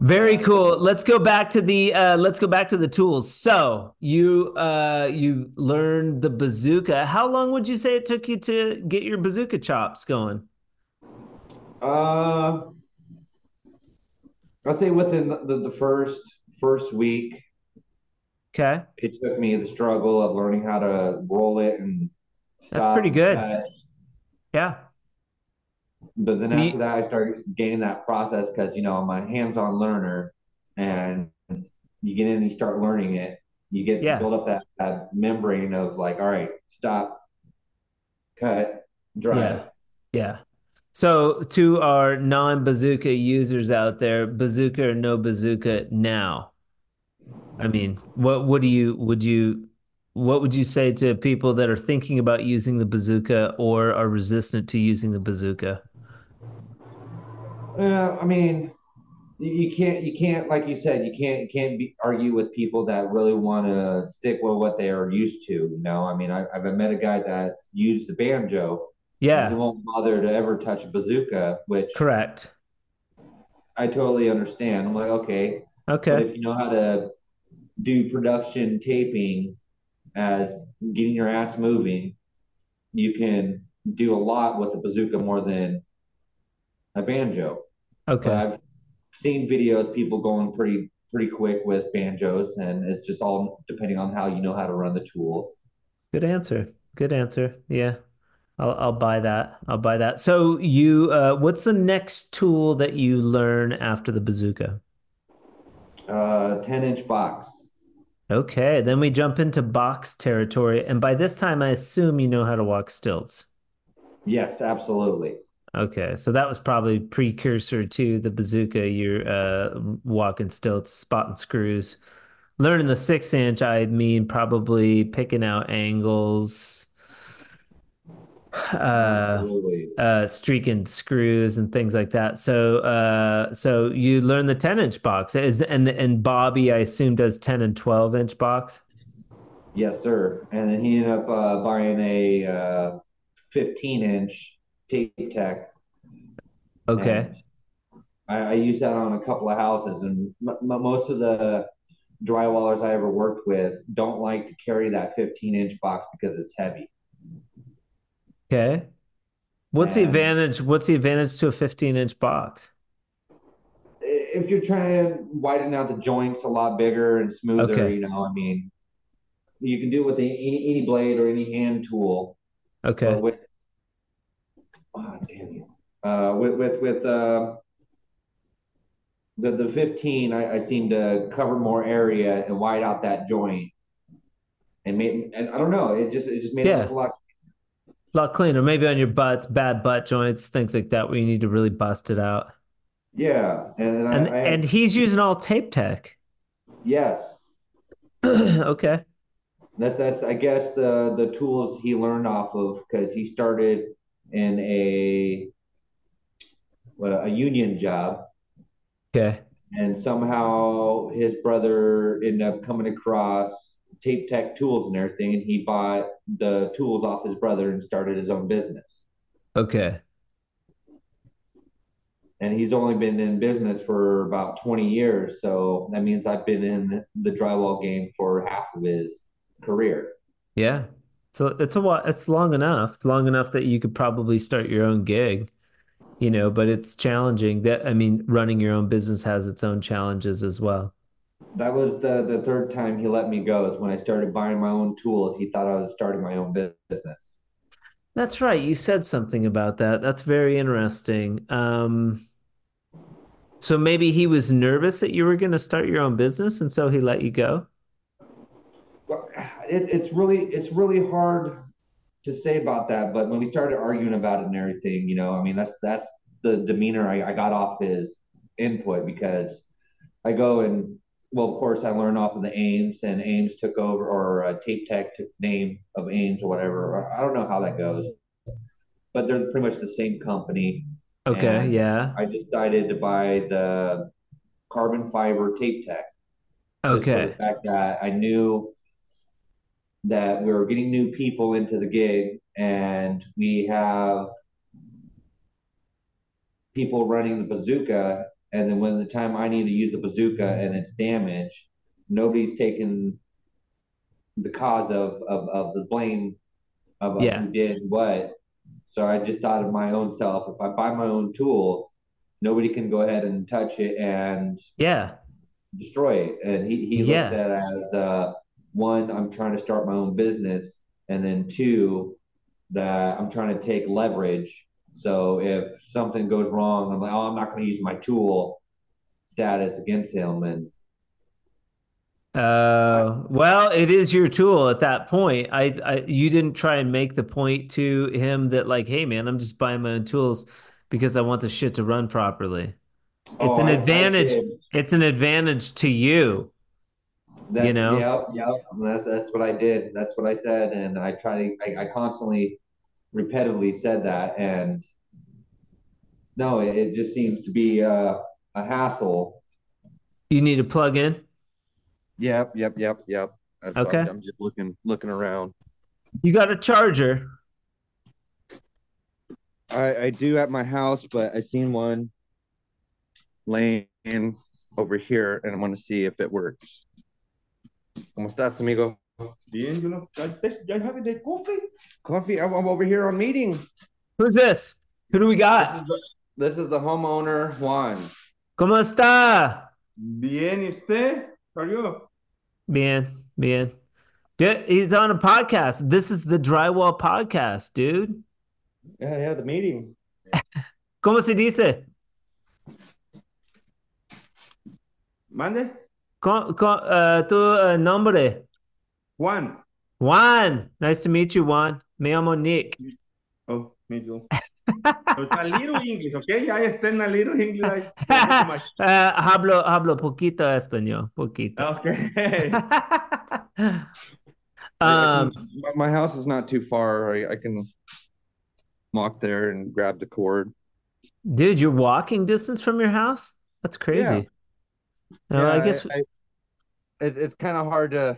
Very cool. Let's go back to the uh, let's go back to the tools. So you uh, you learned the bazooka. How long would you say it took you to get your bazooka chops going? Uh, I'll say within the, the first first week, Okay. it took me the struggle of learning how to roll it and stop That's pretty good. cut. Yeah. But then So you- after that, I started gaining that process because you know I'm a hands-on learner, and you get in and you start learning it. You get Yeah. build up that, that membrane of like, all right, stop, cut, drive. Yeah. Yeah. So to our non-bazooka users out there, bazooka or no bazooka now. I mean, what do you would you what would you say to people that are thinking about using the bazooka or are resistant to using the bazooka? Yeah, I mean, you, can't you can't like you said you can't you can't be, argue with people that really want to stick with what they are used to. You know, I mean, I, I've met a guy that's used the banjo. Yeah, He won't bother to ever touch a bazooka, which correct. I totally understand. I'm like, okay, but Okay. if you know how to do production taping as getting your ass moving, you can do a lot with a bazooka more than a banjo. But Okay. I've seen videos people going pretty pretty quick with banjos, and it's just all depending on how you know how to run the tools. Good answer. Good answer. Yeah. I'll I'll buy that. I'll buy that. So you uh what's the next tool that you learn after the bazooka? Uh, ten inch box. Okay, then we jump into box territory, and by this time I assume you know how to walk stilts. Yes, absolutely. Okay, so that was probably precursor to the bazooka. You're uh walking stilts, spotting screws. Learning the six inch, I mean probably picking out angles, uh uh streaking screws and things like that. So uh so you learn the 10 inch box. Is and and Bobby I assume does 10 and 12 inch box. Yes, sir. And then he ended up uh, buying a uh, 15 inch tape tech. Okay. I, I used that on a couple of houses, and m- m- most of the drywallers I ever worked with don't like to carry that 15 inch box because it's heavy. Okay. What's the advantage? What's the advantage to a 15 inch box? If you're trying to widen out the joints a lot bigger and smoother, Okay. you know, I mean, you can do it with any, any blade or any hand tool. Okay. With, oh, damn you. Uh, with with with uh, the the 15, I, I seem to cover more area and wide out that joint, and made and I don't know, it just it just made Yeah. it a lot. A lot cleaner. Maybe on your butts, bad butt joints, things like that, where you need to really bust it out. Yeah, and, and, And I, I and he's using all tape tech. yes, okay. that's that's I guess the the tools he learned off of because he started in a what a union job Okay. and somehow his brother ended up coming across tape tech tools and everything and he bought the tools off his brother and started his own business Okay. and he's only been in business for about 20 years so that means i've been in the drywall game for half of his career Yeah. So it's a while, it's long enough. It's long enough that you could probably start your own gig, you know, but it's challenging. That I mean, running your own business has its own challenges as well. That was the the third time he let me go is when i started buying my own tools he thought i was starting my own business That's right. You said something about that. That's very interesting. Um, so maybe he was nervous that you were going to start your own business, and so he let you go. Well, it, it's really it's really hard to say about that. But when we started arguing about it and everything, you know, I mean, that's that's the demeanor I, I got off his input because I go and well, of course, I learned off of the Ames, and Ames took over, or uh, Tape Tech took the name of Ames or whatever. I don't know how that goes, but they're pretty much the same company. Okay, yeah. I decided to buy the carbon fiber Tape Tech. Okay. the fact that I knew that we were getting new people into the gig and we have people running the bazooka and then when the time I need to use the bazooka and it's damaged, nobody's taken the cause of of, of the blame of, of Yeah. who did what. So I just thought of my own self. If I buy my own tools, nobody can go ahead and touch it and Yeah. destroy it. And he, he Yeah. looks at it as uh, one, I'm trying to start my own business, and then two, that I'm trying to take leverage. So if something goes wrong, I'm like, oh, I'm not going to use my tool status against him. And Uh, well, it is your tool at that point. I, I, you didn't try and make the point to him that like, hey man, I'm just buying my own tools because I want the shit to run properly. It's Oh, an I- I advantage. did. It's an advantage to you. That's, know? Yep, yep. That's that's what I did. That's what I said, and I try to. I, I constantly, repetitively said that, and no, it, it just seems to be uh, a hassle. You need to plug in. Yep, yep, yep, yep. That's Okay. I'm, I'm just looking looking around. You got a charger. I I do at my house, but I seen one laying over here, and I want to see if it works. ¿Cómo estás, amigo? Bien, you know, I just, I have the coffee. Coffee. I'm, I'm over here on meeting. Who's this? Who do we This got? is the, this is the homeowner Juan. ¿Cómo está? Bien, ¿y usted? How are you? Bien, bien. Dude, he's on a podcast. This is the Drywall Podcast, dude. Yeah, yeah, the meeting. ¿Cómo se dice? Mande? Co- co- uh, tu uh, nombre? Juan. Juan. Nice to meet you, Juan. Me llamo Nick. Oh, me too. But a little English, okay? I understand a little English. I- not too much. Uh, hablo, hablo poquito español, poquito. Okay. um, My- my house is not too far. I, I can walk there and grab the cord. dude, you're walking distance from your house? That's crazy. No, I Yeah, guess I, it, it's kind of hard to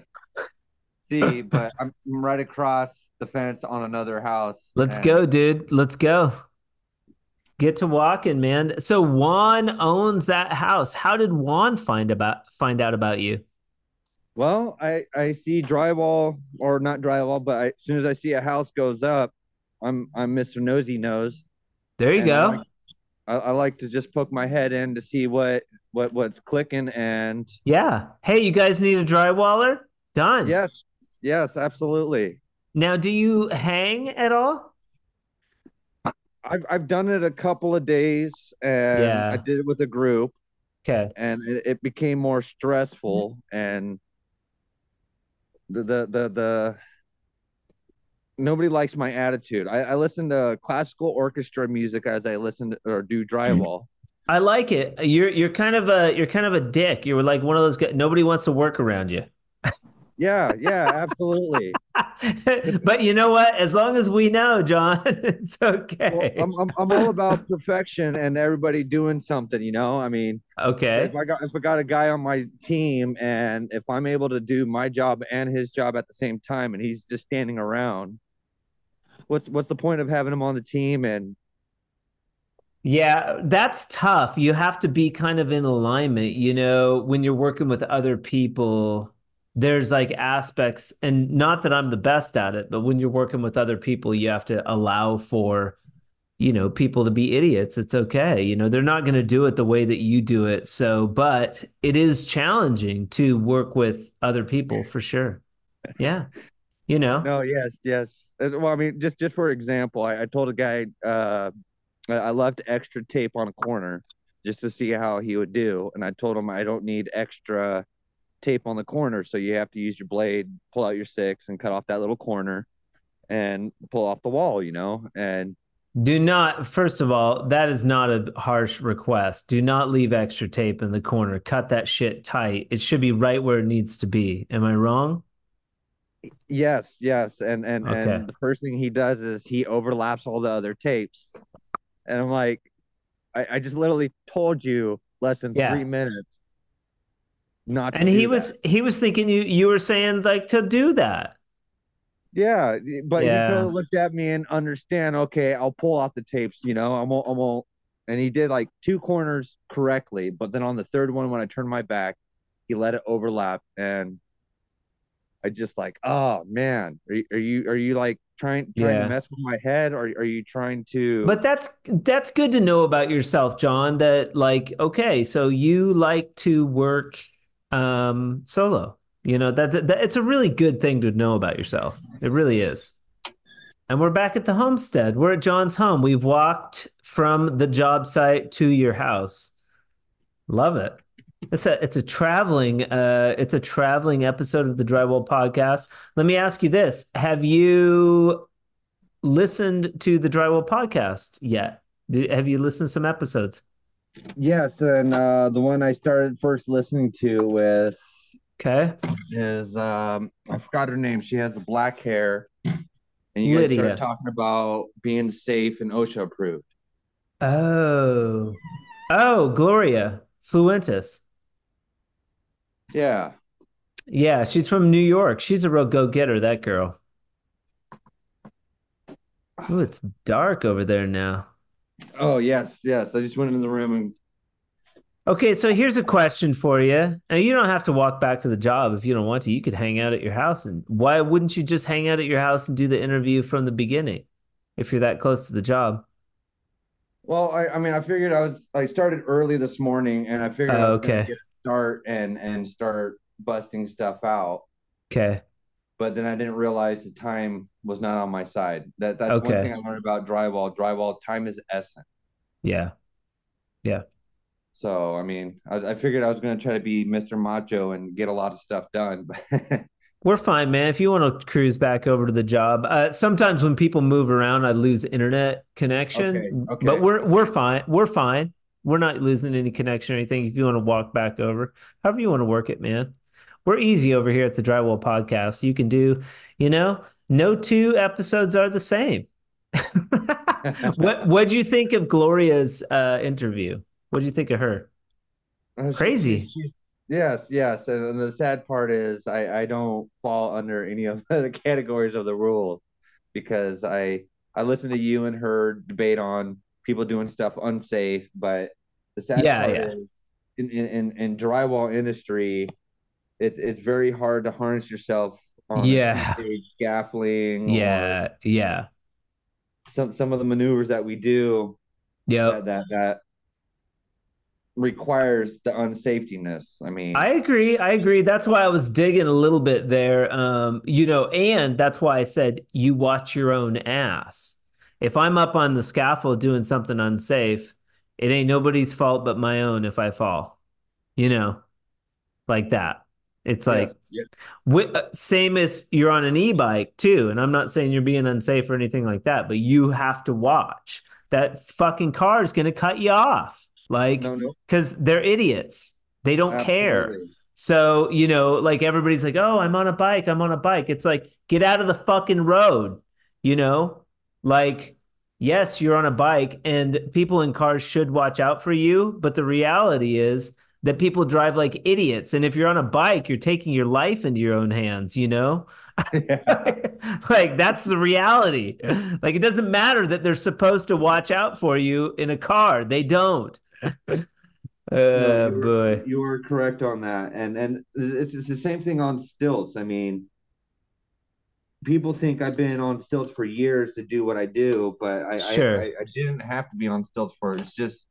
see, but I'm right across the fence on another house. let's and- go, dude. Let's go. Get to walking, man. So Juan owns that house. How did Juan find about find out about you? Well, I I see drywall or not drywall, but I, as soon as I see a house goes up, I'm I'm Mr. Nosy Nose. There you And I go. like- I, I like to just poke my head in to see what what what's clicking and yeah. Hey, you guys need a drywaller? Done. yes, yes, absolutely. Now, do you hang at all? I've I've done it a couple of days and Yeah. I did it with a group Okay. and it, it became more stressful mm-hmm. and the the the, the nobody likes my attitude. I, I listen to classical orchestra music as I listen to, or do drywall. Mm-hmm. I like it. You're you're kind of a you're kind of a dick. You're like one of those guys. Nobody wants to work around you. Yeah, yeah, absolutely. but you know what? As long as we know, John, it's Well, okay. I'm, I'm I'm all about perfection and everybody doing something, you know? I mean, okay. if I got if I got a guy on my team and if I'm able to do my job and his job at the same time and he's just standing around, what's what's the point of having him on the team and Yeah, that's tough. You have to be kind of in alignment, you know, when you're working with other people. There's like aspects, and not that I'm the best at it, but when you're working with other people, you have to allow for, you know, people to be idiots. It's okay. You know, they're not going to do it the way that you do it. So, but it is challenging to work with other people for sure. Yeah. You know, No, yes, yes. Uh, Well, I mean, just just for example, I, I told a guy uh, I I left extra tape on a corner just to see how he would do, and I told him I don't need extra tape on the corner, so you have to use your blade, pull out your six, and cut off that little corner, and pull off the wall, you know. And Do not, first of all, that is not a harsh request. Do not leave extra tape in the corner. Cut that shit tight. It should be right where it needs to be. Am I wrong? yes, yes, and and Okay. and the first thing he does is he overlaps all the other tapes, and I'm like, I, I just literally told you less than Yeah. three minutes. Not to And he was that. he was thinking you you were saying like to do that. Yeah, but Yeah. he totally looked at me and understand. Okay, I'll pull out the tapes. You know, I won't. I won't. And he did like two corners correctly, but then on the third one, when I turned my back, he let it overlap, and I just like, oh man, are you are you, are you like trying trying Yeah. to mess with my head, or are you trying to? But that's that's good to know about yourself, John, that like okay, so you like to work um solo. You know, that, that it's a really good thing to know about yourself. It really is. And we're back at the homestead. We're at John's home. We've walked from the job site to your house. Love it. It's a it's a traveling uh it's a traveling episode of the Drywall podcast. Let me ask you this. Have you listened to the Drywall podcast yet? Have you listened to some episodes? Yes, and uh, the one I started first listening to with Okay. is um I forgot her name. She has the black hair. And you guys Lydia. started talking about being safe and OSHA approved. Oh. Oh, Gloria Fluentis. Yeah. Yeah, she's from New York. She's a real go-getter, that girl. Oh, it's dark over there now. Oh yes, yes. I just went in the room and Okay, so here's a question for you. Now, you don't have to walk back to the job if you don't want to. You could hang out at your house. And why wouldn't you just hang out at your house and do the interview from the beginning if you're that close to the job? well, I, I mean I figured I was I started early this morning and I figured I Oh, was okay. get a start and and start busting stuff out. Okay. But then I didn't realize the time was not on my side. That that's Okay. one thing I learned about drywall. Drywall time is essence. Yeah. Yeah. So I mean, I, I figured I was gonna try to be Mr. Macho and get a lot of stuff done. We're fine, man. If you want to cruise back over to the job, uh, sometimes when people move around, I lose internet connection. Okay, okay. But we're we're fine. We're fine. We're not losing any connection or anything. If you want to walk back over, however you want to work it, man. We're easy over here at the Drywall Podcast. You can do, you know, no two episodes are the same. what What'd you think of Gloria's uh, interview? What'd you think of her? Uh, Crazy. yes, yes. And, the sad part is I, I don't fall under any of the categories of the rule because I I listen to you and her debate on people doing stuff unsafe, but the sad Yeah, part yeah. is in, in, in drywall industry, it's it's very hard to harness yourself on Yeah. stage scaffolding. Yeah, yeah, some some of the maneuvers that we do yeah that that that requires the unsafetyness. I mean, I agree. I agree. That's why I was digging a little bit there. Um, you know, and that's why I said you watch your own ass. If I'm up on the scaffold doing something unsafe, it ain't nobody's fault but my own if I fall. You know, like that. It's like yes, yes. wi- uh, same as you're on an e-bike too, and I'm not saying you're being unsafe or anything like that, but you have to watch. That fucking car is going to cut you off. Like no, no, because they're idiots. They don't care. So, you know, like everybody's like, oh, I'm on a bike. I'm on a bike. It's like, get out of the fucking road, you know? Like, yes, you're on a bike and people in cars should watch out for you. But the reality is that people drive like idiots. And if you're on a bike, you're taking your life into your own hands, you know? like, that's the reality. Like, it doesn't matter that they're supposed to watch out for you in a car, they don't. No, Uh, you were- boy. You are correct on that, and and it's, it's the same thing on stilts. I mean, people think I've been on stilts for years to do what I do, but I Sure. I, I, I didn't have to be on stilts for it. It's just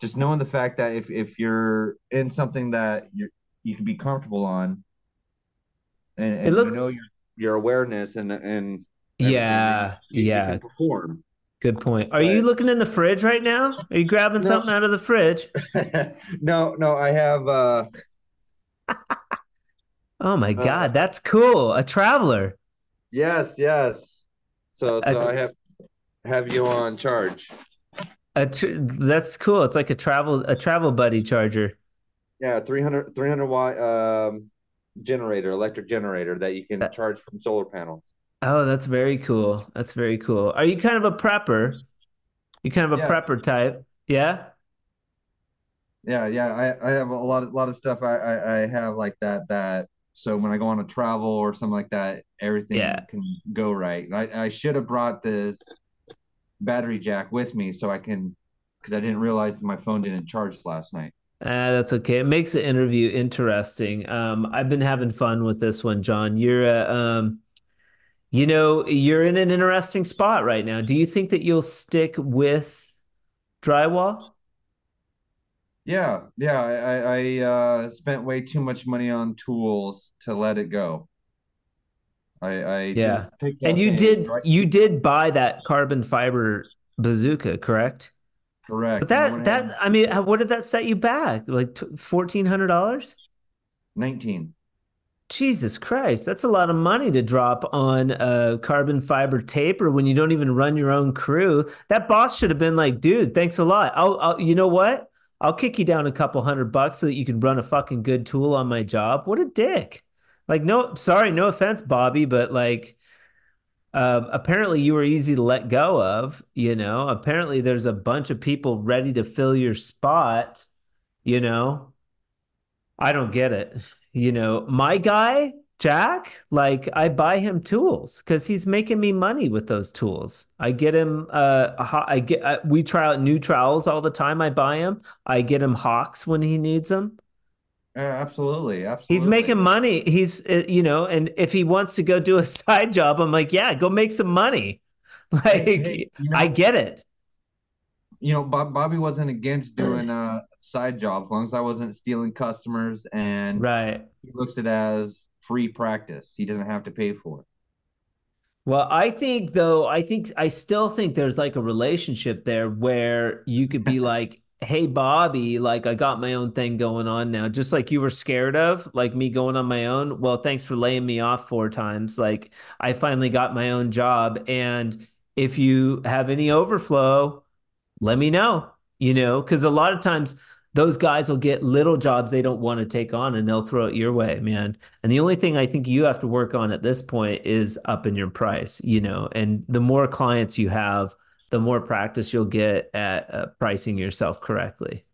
just knowing the fact that if if you're in something that you you can be comfortable on, and, and looks- you know your your awareness and and Yeah, you- yeah. can perform. Good point. Are you looking in the fridge right now? Are you grabbing No. something out of the fridge? no, no, I have uh Oh my Uh, God, that's cool. A traveler. Yes, yes. So, so I- I have have you on charge. A tr- that's cool. It's like a travel a travel buddy charger. Yeah, 300 300 watt um generator, electric generator that you can That- charge from solar panels. Oh, that's very cool. That's very cool. Are you kind of a prepper? You kind of a Yes. prepper type? Yeah? Yeah, yeah. I, I have a lot of lot of stuff. I, I I have like that that. So when I go on a travel or something like that, everything Yeah. can go right. I I should have brought this battery jack with me so I can, because I didn't realize that my phone didn't charge last night. Uh, that's okay. It makes the interview interesting. Um, I've been having fun with this one, John. You're uh, um, you know, you're in an interesting spot right now. Do you think that you'll stick with drywall? Yeah, yeah. I I, I uh, spent way too much money on tools to let it go. I I Yeah. And you did dry- you did buy that carbon fiber bazooka, correct? correct. But that that I mean, what did that set you back? Like fourteen hundred dollars? 19. Jesus Christ, that's a lot of money to drop on a carbon fiber taper when you don't even run your own crew. That boss should have been like, dude, thanks a lot. I'll, I'll you know what? I'll kick you down a couple hundred bucks so that you can run a fucking good tool on my job. What a dick. Like, no, sorry, no offense, Bobby, but like, um, apparently you were easy to let go of. You know, apparently there's a bunch of people ready to fill your spot. You know, I don't get it. You know, my guy, Jack, like I buy him tools because he's making me money with those tools. I get him, uh, I get, uh, we try out new trowels all the time. I buy him. I get him hawks when he needs them. Yeah, absolutely, absolutely. He's making money. He's, uh, you know, and if he wants to go do a side job, I'm like, yeah, go make some money. Like, hey, you know- I get it. You know, Bob, Bobby wasn't against doing uh side jobs as long as I wasn't stealing customers and Right. he looks at it as free practice. He doesn't have to pay for it. Well, I think though, I think I still think there's like a relationship there where you could be like, "Hey, Bobby, like I got my own thing going on now, just like you were scared of, like me going on my own. Well, thanks for laying me off four times. Like I finally got my own job, and if you have any overflow, let me know. You know, because a lot of times those guys will get little jobs they don't want to take on, and they'll throw it your way, man. And the only thing I think you have to work on at this point is up in your price, you know, and the more clients you have, the more practice you'll get at uh, pricing yourself correctly.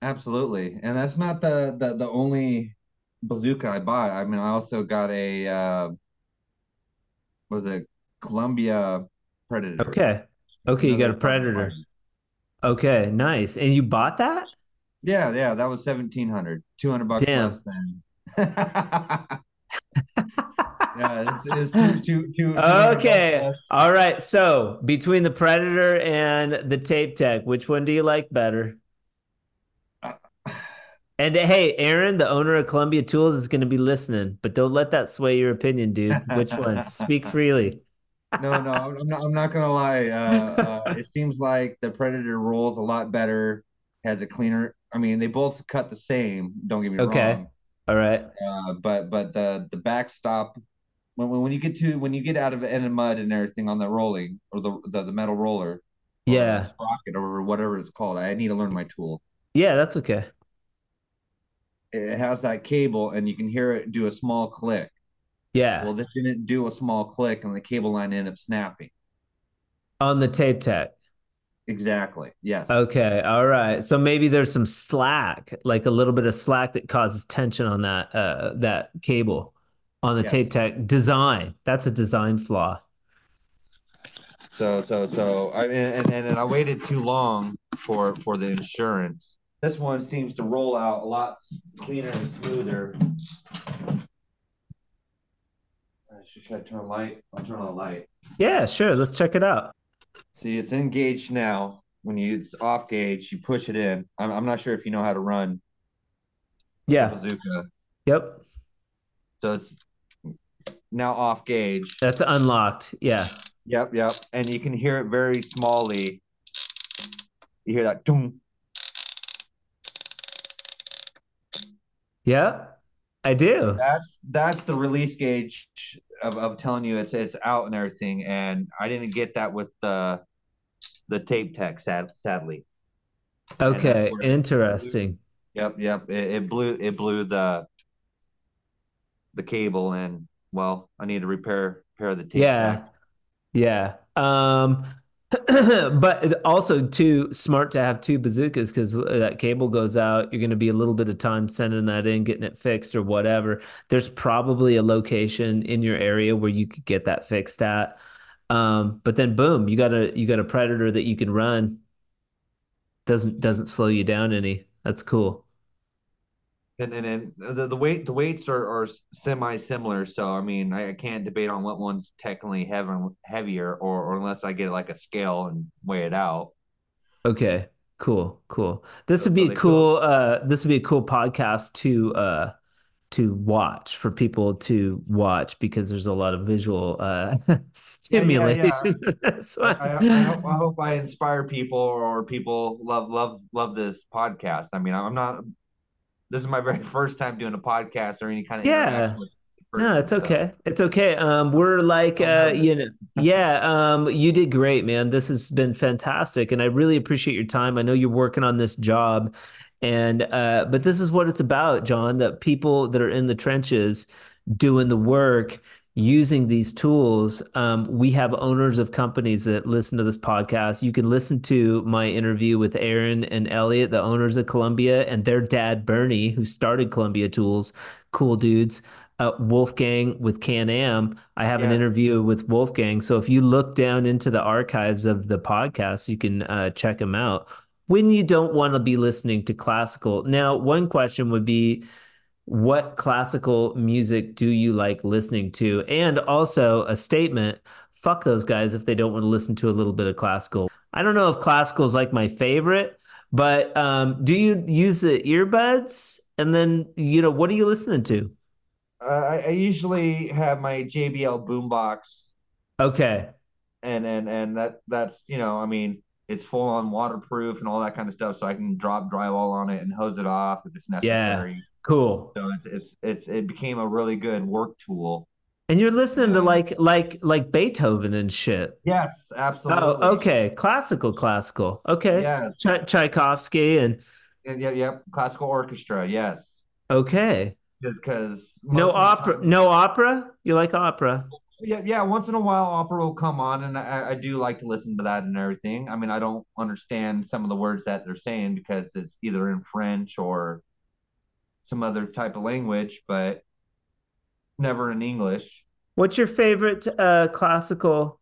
Absolutely. And that's not the the, the only bazooka I bought. I mean, I also got a uh was it Columbia Predator. Okay. Okay, you got a predator. Okay, nice. And you bought that? Yeah, yeah, that was 1700. 200 bucks Damn. less than yeah, it's, it's too too too. too Okay. All right. So between the Predator and the Tape Tech, which one do you like better? And hey, Aaron, the owner of Columbia Tools, is going to be listening, but don't let that sway your opinion, dude. Which one? Speak freely. No, no, I'm I'm not. I'm not gonna lie. Uh, uh, it seems like the Predator rolls a lot better. Has a cleaner. I mean, they both cut the same. Don't get me Okay. wrong. Okay. All right. Uh, but but the the backstop when when when you get to when you get out of in the mud and everything on the rolling or the the, the metal roller, Yeah. sprocket or whatever it's called. I need to learn my tool. Yeah, that's okay. It has that cable, and you can hear it do a small click. Yeah. Well, this didn't do a small click, and the cable line ended up snapping. On the Tape Tech. Exactly. Yes. Okay. All right. So maybe there's some slack, like a little bit of slack that causes tension on that uh that cable on the Yes. Tape Tech design. That's a design flaw. So so so I and and, and I waited too long for for the insurance. This one seems to roll out a lot cleaner and smoother. I should to turn a light. I'll turn on a light. Yeah, sure. Let's check it out. See, it's engaged now. When you it's off gauge, you push it in. I'm I'm not sure if you know how to run Yeah. bazooka. Yep. So it's now off gauge. That's unlocked. Yeah. Yep, yep. And you can hear it very smallly. You hear that doom. Yeah. I do. That's that's the release gauge of, of telling you it's it's out and everything. And I didn't get that with the the tape tech sad, sadly. Okay. Interesting. Yep, yep. It, it blew it blew the the cable and well, I need to repair repair the tape Yeah. Yeah. Um but also too smart to have two bazookas because that cable goes out. You're going to be a little bit of time sending that in, getting it fixed or whatever. There's probably a location in your area where you could get that fixed at. Um, but then boom, you got a you got a predator that you can run. Doesn't doesn't slow you down any. That's cool. And and, and the, the weight the weights are, are semi similar, so I mean I, I can't debate on what one's technically heavy, heavier or, or unless I get like a scale and weigh it out. Okay, cool, cool. This So- would be they cool. Uh, this would be a cool podcast to uh to watch for people to watch because there's a lot of visual uh stimulation. So- I, I, I, hope, I hope I inspire people or people love love love this podcast. I mean I'm not this is my very first time doing a podcast or any kind of Yeah. No, it's so- okay. It's okay. Um, we're like, uh, you know, yeah. Um, you did great, man. This has been fantastic, and I really appreciate your time. I know you're working on this job, and uh, but this is what it's about, John. That people that are in the trenches doing the work, using these tools. Um, we have owners of companies that listen to this podcast. You can listen to my interview with Aaron and Elliot, the owners of Columbia, and their dad Bernie, who started Columbia Tools. Cool dudes uh, Wolfgang with Can Am. I have an interview with Wolfgang. So if you look down into the archives of the podcast, you can uh, check them out when you don't want to be listening to classical. Now, one question would be what classical music do you like listening to? And also a statement fuck those guys if they don't want to listen to a little bit of classical. I don't know if classical is like my favorite, but um, do you use the earbuds? And then, you know, what are you listening to? Uh, I, I usually have my JBL boombox Okay. and and and that that's you know I mean it's full on waterproof and all that kind of stuff, so I can drop drywall on it and hose it off if it's necessary. Cool. So it's it's it's it became a really good work tool. And you're listening to Um, like like like Beethoven and shit. Yes, absolutely. Oh, okay. Classical, classical. Okay. Yes, Tch- Tchaikovsky and yep, yep. Classical orchestra. Yes, okay. because No opera. No opera. You like opera? Yeah, yeah. Once in a while, opera will come on, and I, I do like to listen to that and everything. I mean, I don't understand some of the words that they're saying because it's either in French or some other type of language, but never in English. What's your favorite uh, classical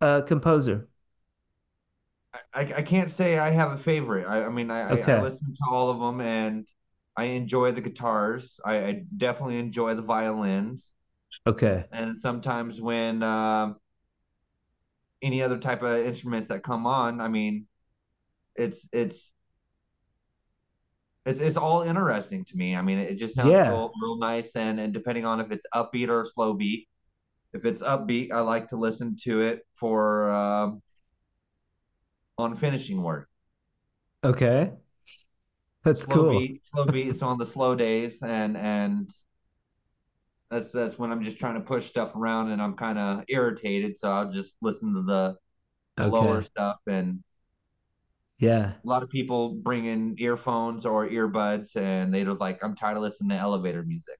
uh, composer? I, I can't say I have a favorite. I, I mean, I, I, Okay. I listen to all of them, and I enjoy the guitars. I, I definitely enjoy the violins. Okay. And sometimes when um any other type of instruments that come on, I mean, it's it's it's it's all interesting to me. I mean, it just sounds Yeah. real, real nice, and and depending on if it's upbeat or slow beat. If it's upbeat, I like to listen to it for um, on finishing work. Okay. That's slow cool. beat, slow beat. It's on the slow days, and and that's that's when I'm just trying to push stuff around, and I'm kind of irritated. So I'll just listen to the the lower stuff, and Yeah. a lot of people bring in earphones or earbuds, and they're like, "I'm tired of listening to elevator music."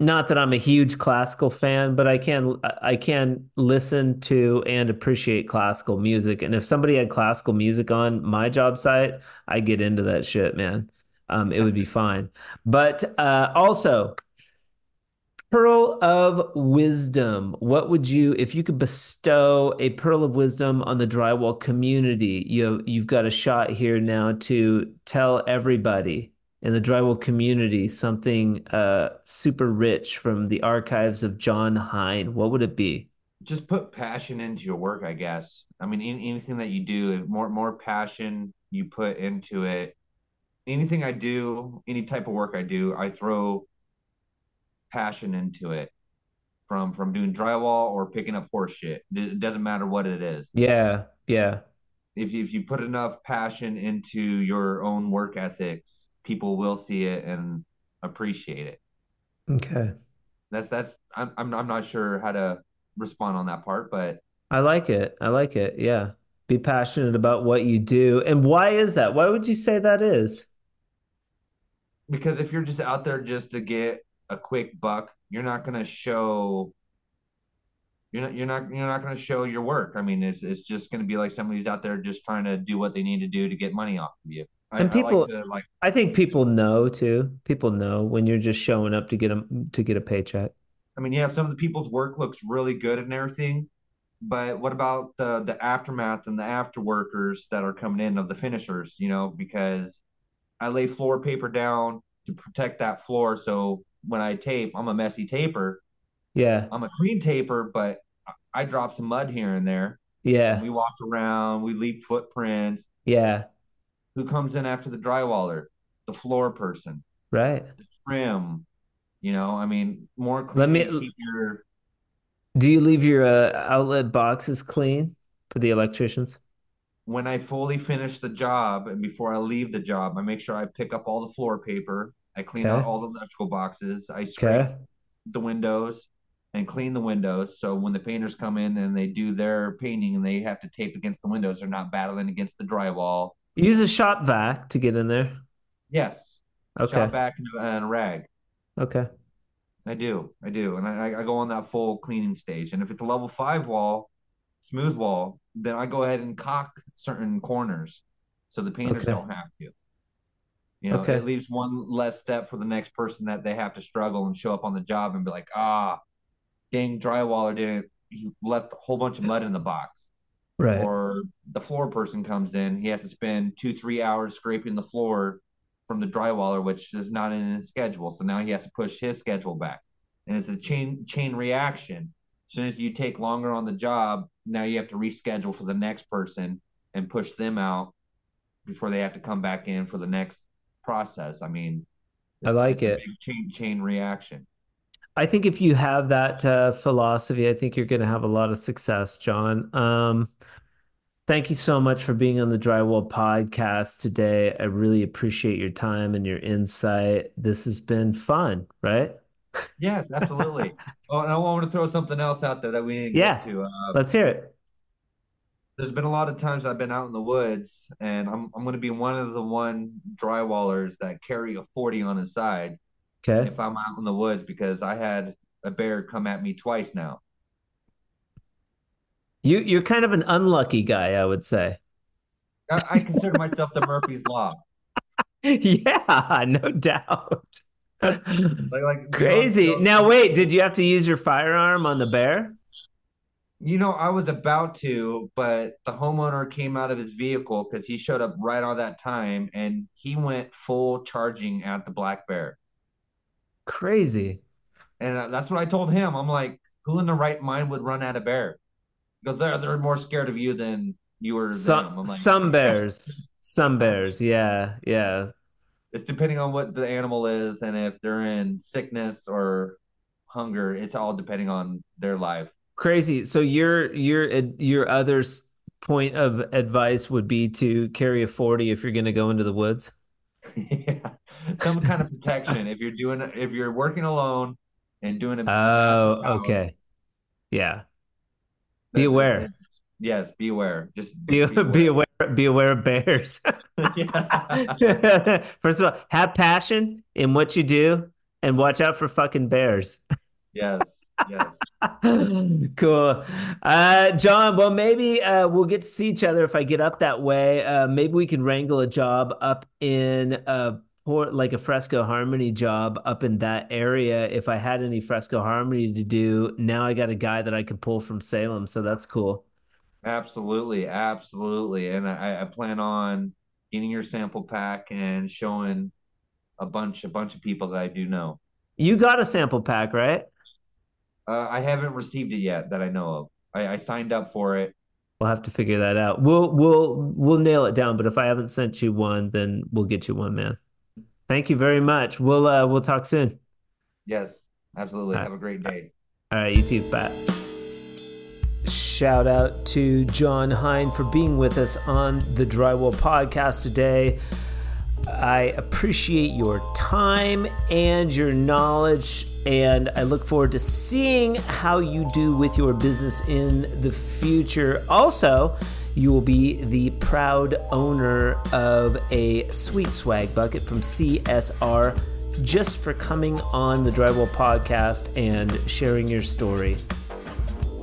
Not that I'm a huge classical fan, but I can I can listen to and appreciate classical music. And if somebody had classical music on my job site, I get into that shit, man. Um, it would be fine. But uh, also, pearl of wisdom. What would you, if you could bestow a pearl of wisdom on the drywall community? You you've got a shot here now to tell everybody in the drywall community something uh, super rich from the archives of John Hein. What would it be? Just put passion into your work, I guess. I mean, in, anything that you do, more more passion you put into it. Anything I do, any type of work I do, I throw passion into it. From from doing drywall or picking up horse shit, it doesn't matter what it is. Yeah, yeah, if you, if you put enough passion into your own work ethics, people will see it and appreciate it. okay. That's that's I'm I'm, I'm not sure how to respond on that part, but I like it. I like it. Yeah. Be passionate about what you do. And why is that? Why would you say that is? because if you're just out there just to get a quick buck, you're not gonna show you're not you're not you're not gonna show your work. I mean, it's it's just gonna be like somebody's out there just trying to do what they need to do to get money off of you. I, And I people- like to like I think people know too. People know when you're just showing up to get a to get a paycheck. I mean, yeah, some of the people's work looks really good and everything, but what about the the aftermath and the after workers that are coming in of the finishers? You know, because I lay floor paper down to protect that floor, so when I tape, I'm a messy taper. Yeah. I'm a clean taper, but I drop some mud here and there. Yeah. We walk around, we leave footprints. Yeah. Who comes in after the drywaller? The floor person, Right. the trim. You know, I mean, more clean. Let me- your Do you leave your uh, outlet boxes clean for the electricians? when I fully finish the job and before I leave the job, I make sure I pick up all the floor paper. I clean out all the electrical boxes. I scrape Okay. the windows and clean the windows. So when the painters come in and they do their painting and they have to tape against the windows, they're not battling against the drywall. Use a shop vac to get in there. Yes. Okay. Shop a, and a rag. Okay. I do. I do. And I, I go on that full cleaning stage. And if it's a level five wall, smooth wall, then I go ahead and caulk certain corners so the painters Okay. don't have to. You know, Okay. it leaves one less step for the next person that they have to struggle and show up on the job and be like, ah, dang drywaller didn't he left a whole bunch of mud in the box. Right. Or the floor person comes in, he has to spend two, three hours scraping the floor from the drywaller, which is not in his schedule. So now he has to push his schedule back. And it's a chain chain reaction. As soon as you take longer on the job, now you have to reschedule for the next person and push them out before they have to come back in for the next process. I mean, I like it. chain chain reaction. I think if you have that uh, philosophy, I think you're going to have a lot of success, John. Um, thank you so much for being on the Drywall podcast today. I really appreciate your time and your insight. This has been fun, right? Yes, absolutely. oh, and I want to throw something else out there that we didn't Yeah. get to. Uh, Let's hear it. There's been a lot of times I've been out in the woods, and I'm I'm going to be one of the one drywallers that carry a 40 on his side Okay. if I'm out in the woods because I had a bear come at me twice now. You you're kind of an unlucky guy, I would say. I, I consider myself the Murphy's Law. Yeah, no doubt. Like, like you know, Crazy. Now wait, did you have to use your firearm on the bear? You know, I was about to, but the homeowner came out of his vehicle because he showed up right on that time and he went full charging at the black bear. Crazy. And uh, that's what I told him. I'm like, who in the right mind would run at a bear? Because they're they're more scared of you than you were them. I'm Some like, some bears. Some bears. Yeah. Yeah. it's depending on what the animal is and if they're in sickness or hunger. It's all depending on their life. Crazy. So your your your other point of advice would be to carry a 40 if you're going to go into the woods. yeah, some kind of protection if you're doing if you're working alone and doing it. Oh, house, okay. Yeah. Be aware. it's- Yes, be aware. Just Be, be aware be aware of bears. First of all, have passion in what you do and watch out for fucking bears. yes, yes. Cool. Uh, John, well, maybe uh, we'll get to see each other if I get up that way. Uh, maybe we can wrangle a job up in uh, Port, like a Fresco Harmony job up in that area. If I had any Fresco Harmony to do, now I got a guy that I can pull from Salem, so that's cool. Absolutely, absolutely. And I, I plan on getting your sample pack and showing a bunch a bunch of people that I do know. You got a sample pack, right? Uh, I haven't received it yet that I know of. I, I signed up for it. We'll have to figure that out. We'll we'll we'll nail it down, but if I haven't sent you one, then we'll get you one, man. Thank you very much. We'll uh we'll talk soon. Yes, absolutely. All right. Have a great day. All right, you too, Pat. Shout out to John Hein for being with us on the Drywall Podcast today. I appreciate your time and your knowledge, and I look forward to seeing how you do with your business in the future. Also, you will be the proud owner of a sweet swag bucket from CSR just for coming on the Drywall Podcast and sharing your story.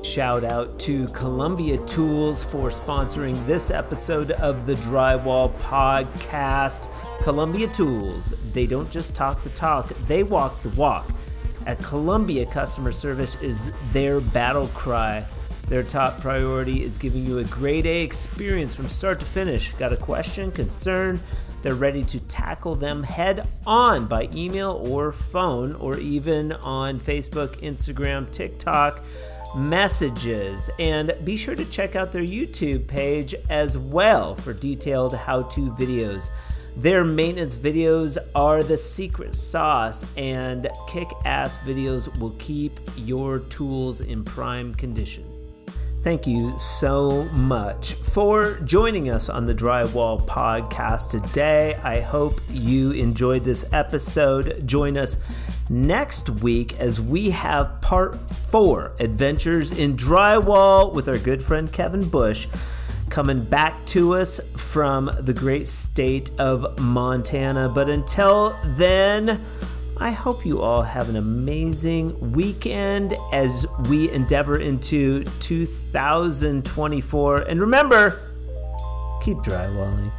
Shout out to Columbia Tools for sponsoring this episode of the Drywall Podcast. Columbia Tools, they don't just talk the talk, they walk the walk. At Columbia, customer service is their battle cry. Their top priority is giving you a grade A experience from start to finish. Got a question, concern? They're ready to tackle them head on by email or phone, or even on Facebook, Instagram, TikTok messages. And be sure to check out their YouTube page as well for detailed how to videos. Their maintenance videos are the secret sauce, and kick ass videos will keep your tools in prime condition. Thank you so much for joining us on the Drywall Podcast today. I hope you enjoyed this episode. Join us next week as we have part four Adventures in Drywall with our good friend Kevin Bush coming back to us from the great state of Montana. But until then, I hope you all have an amazing weekend as we endeavor into 2024. And remember, keep drywalling.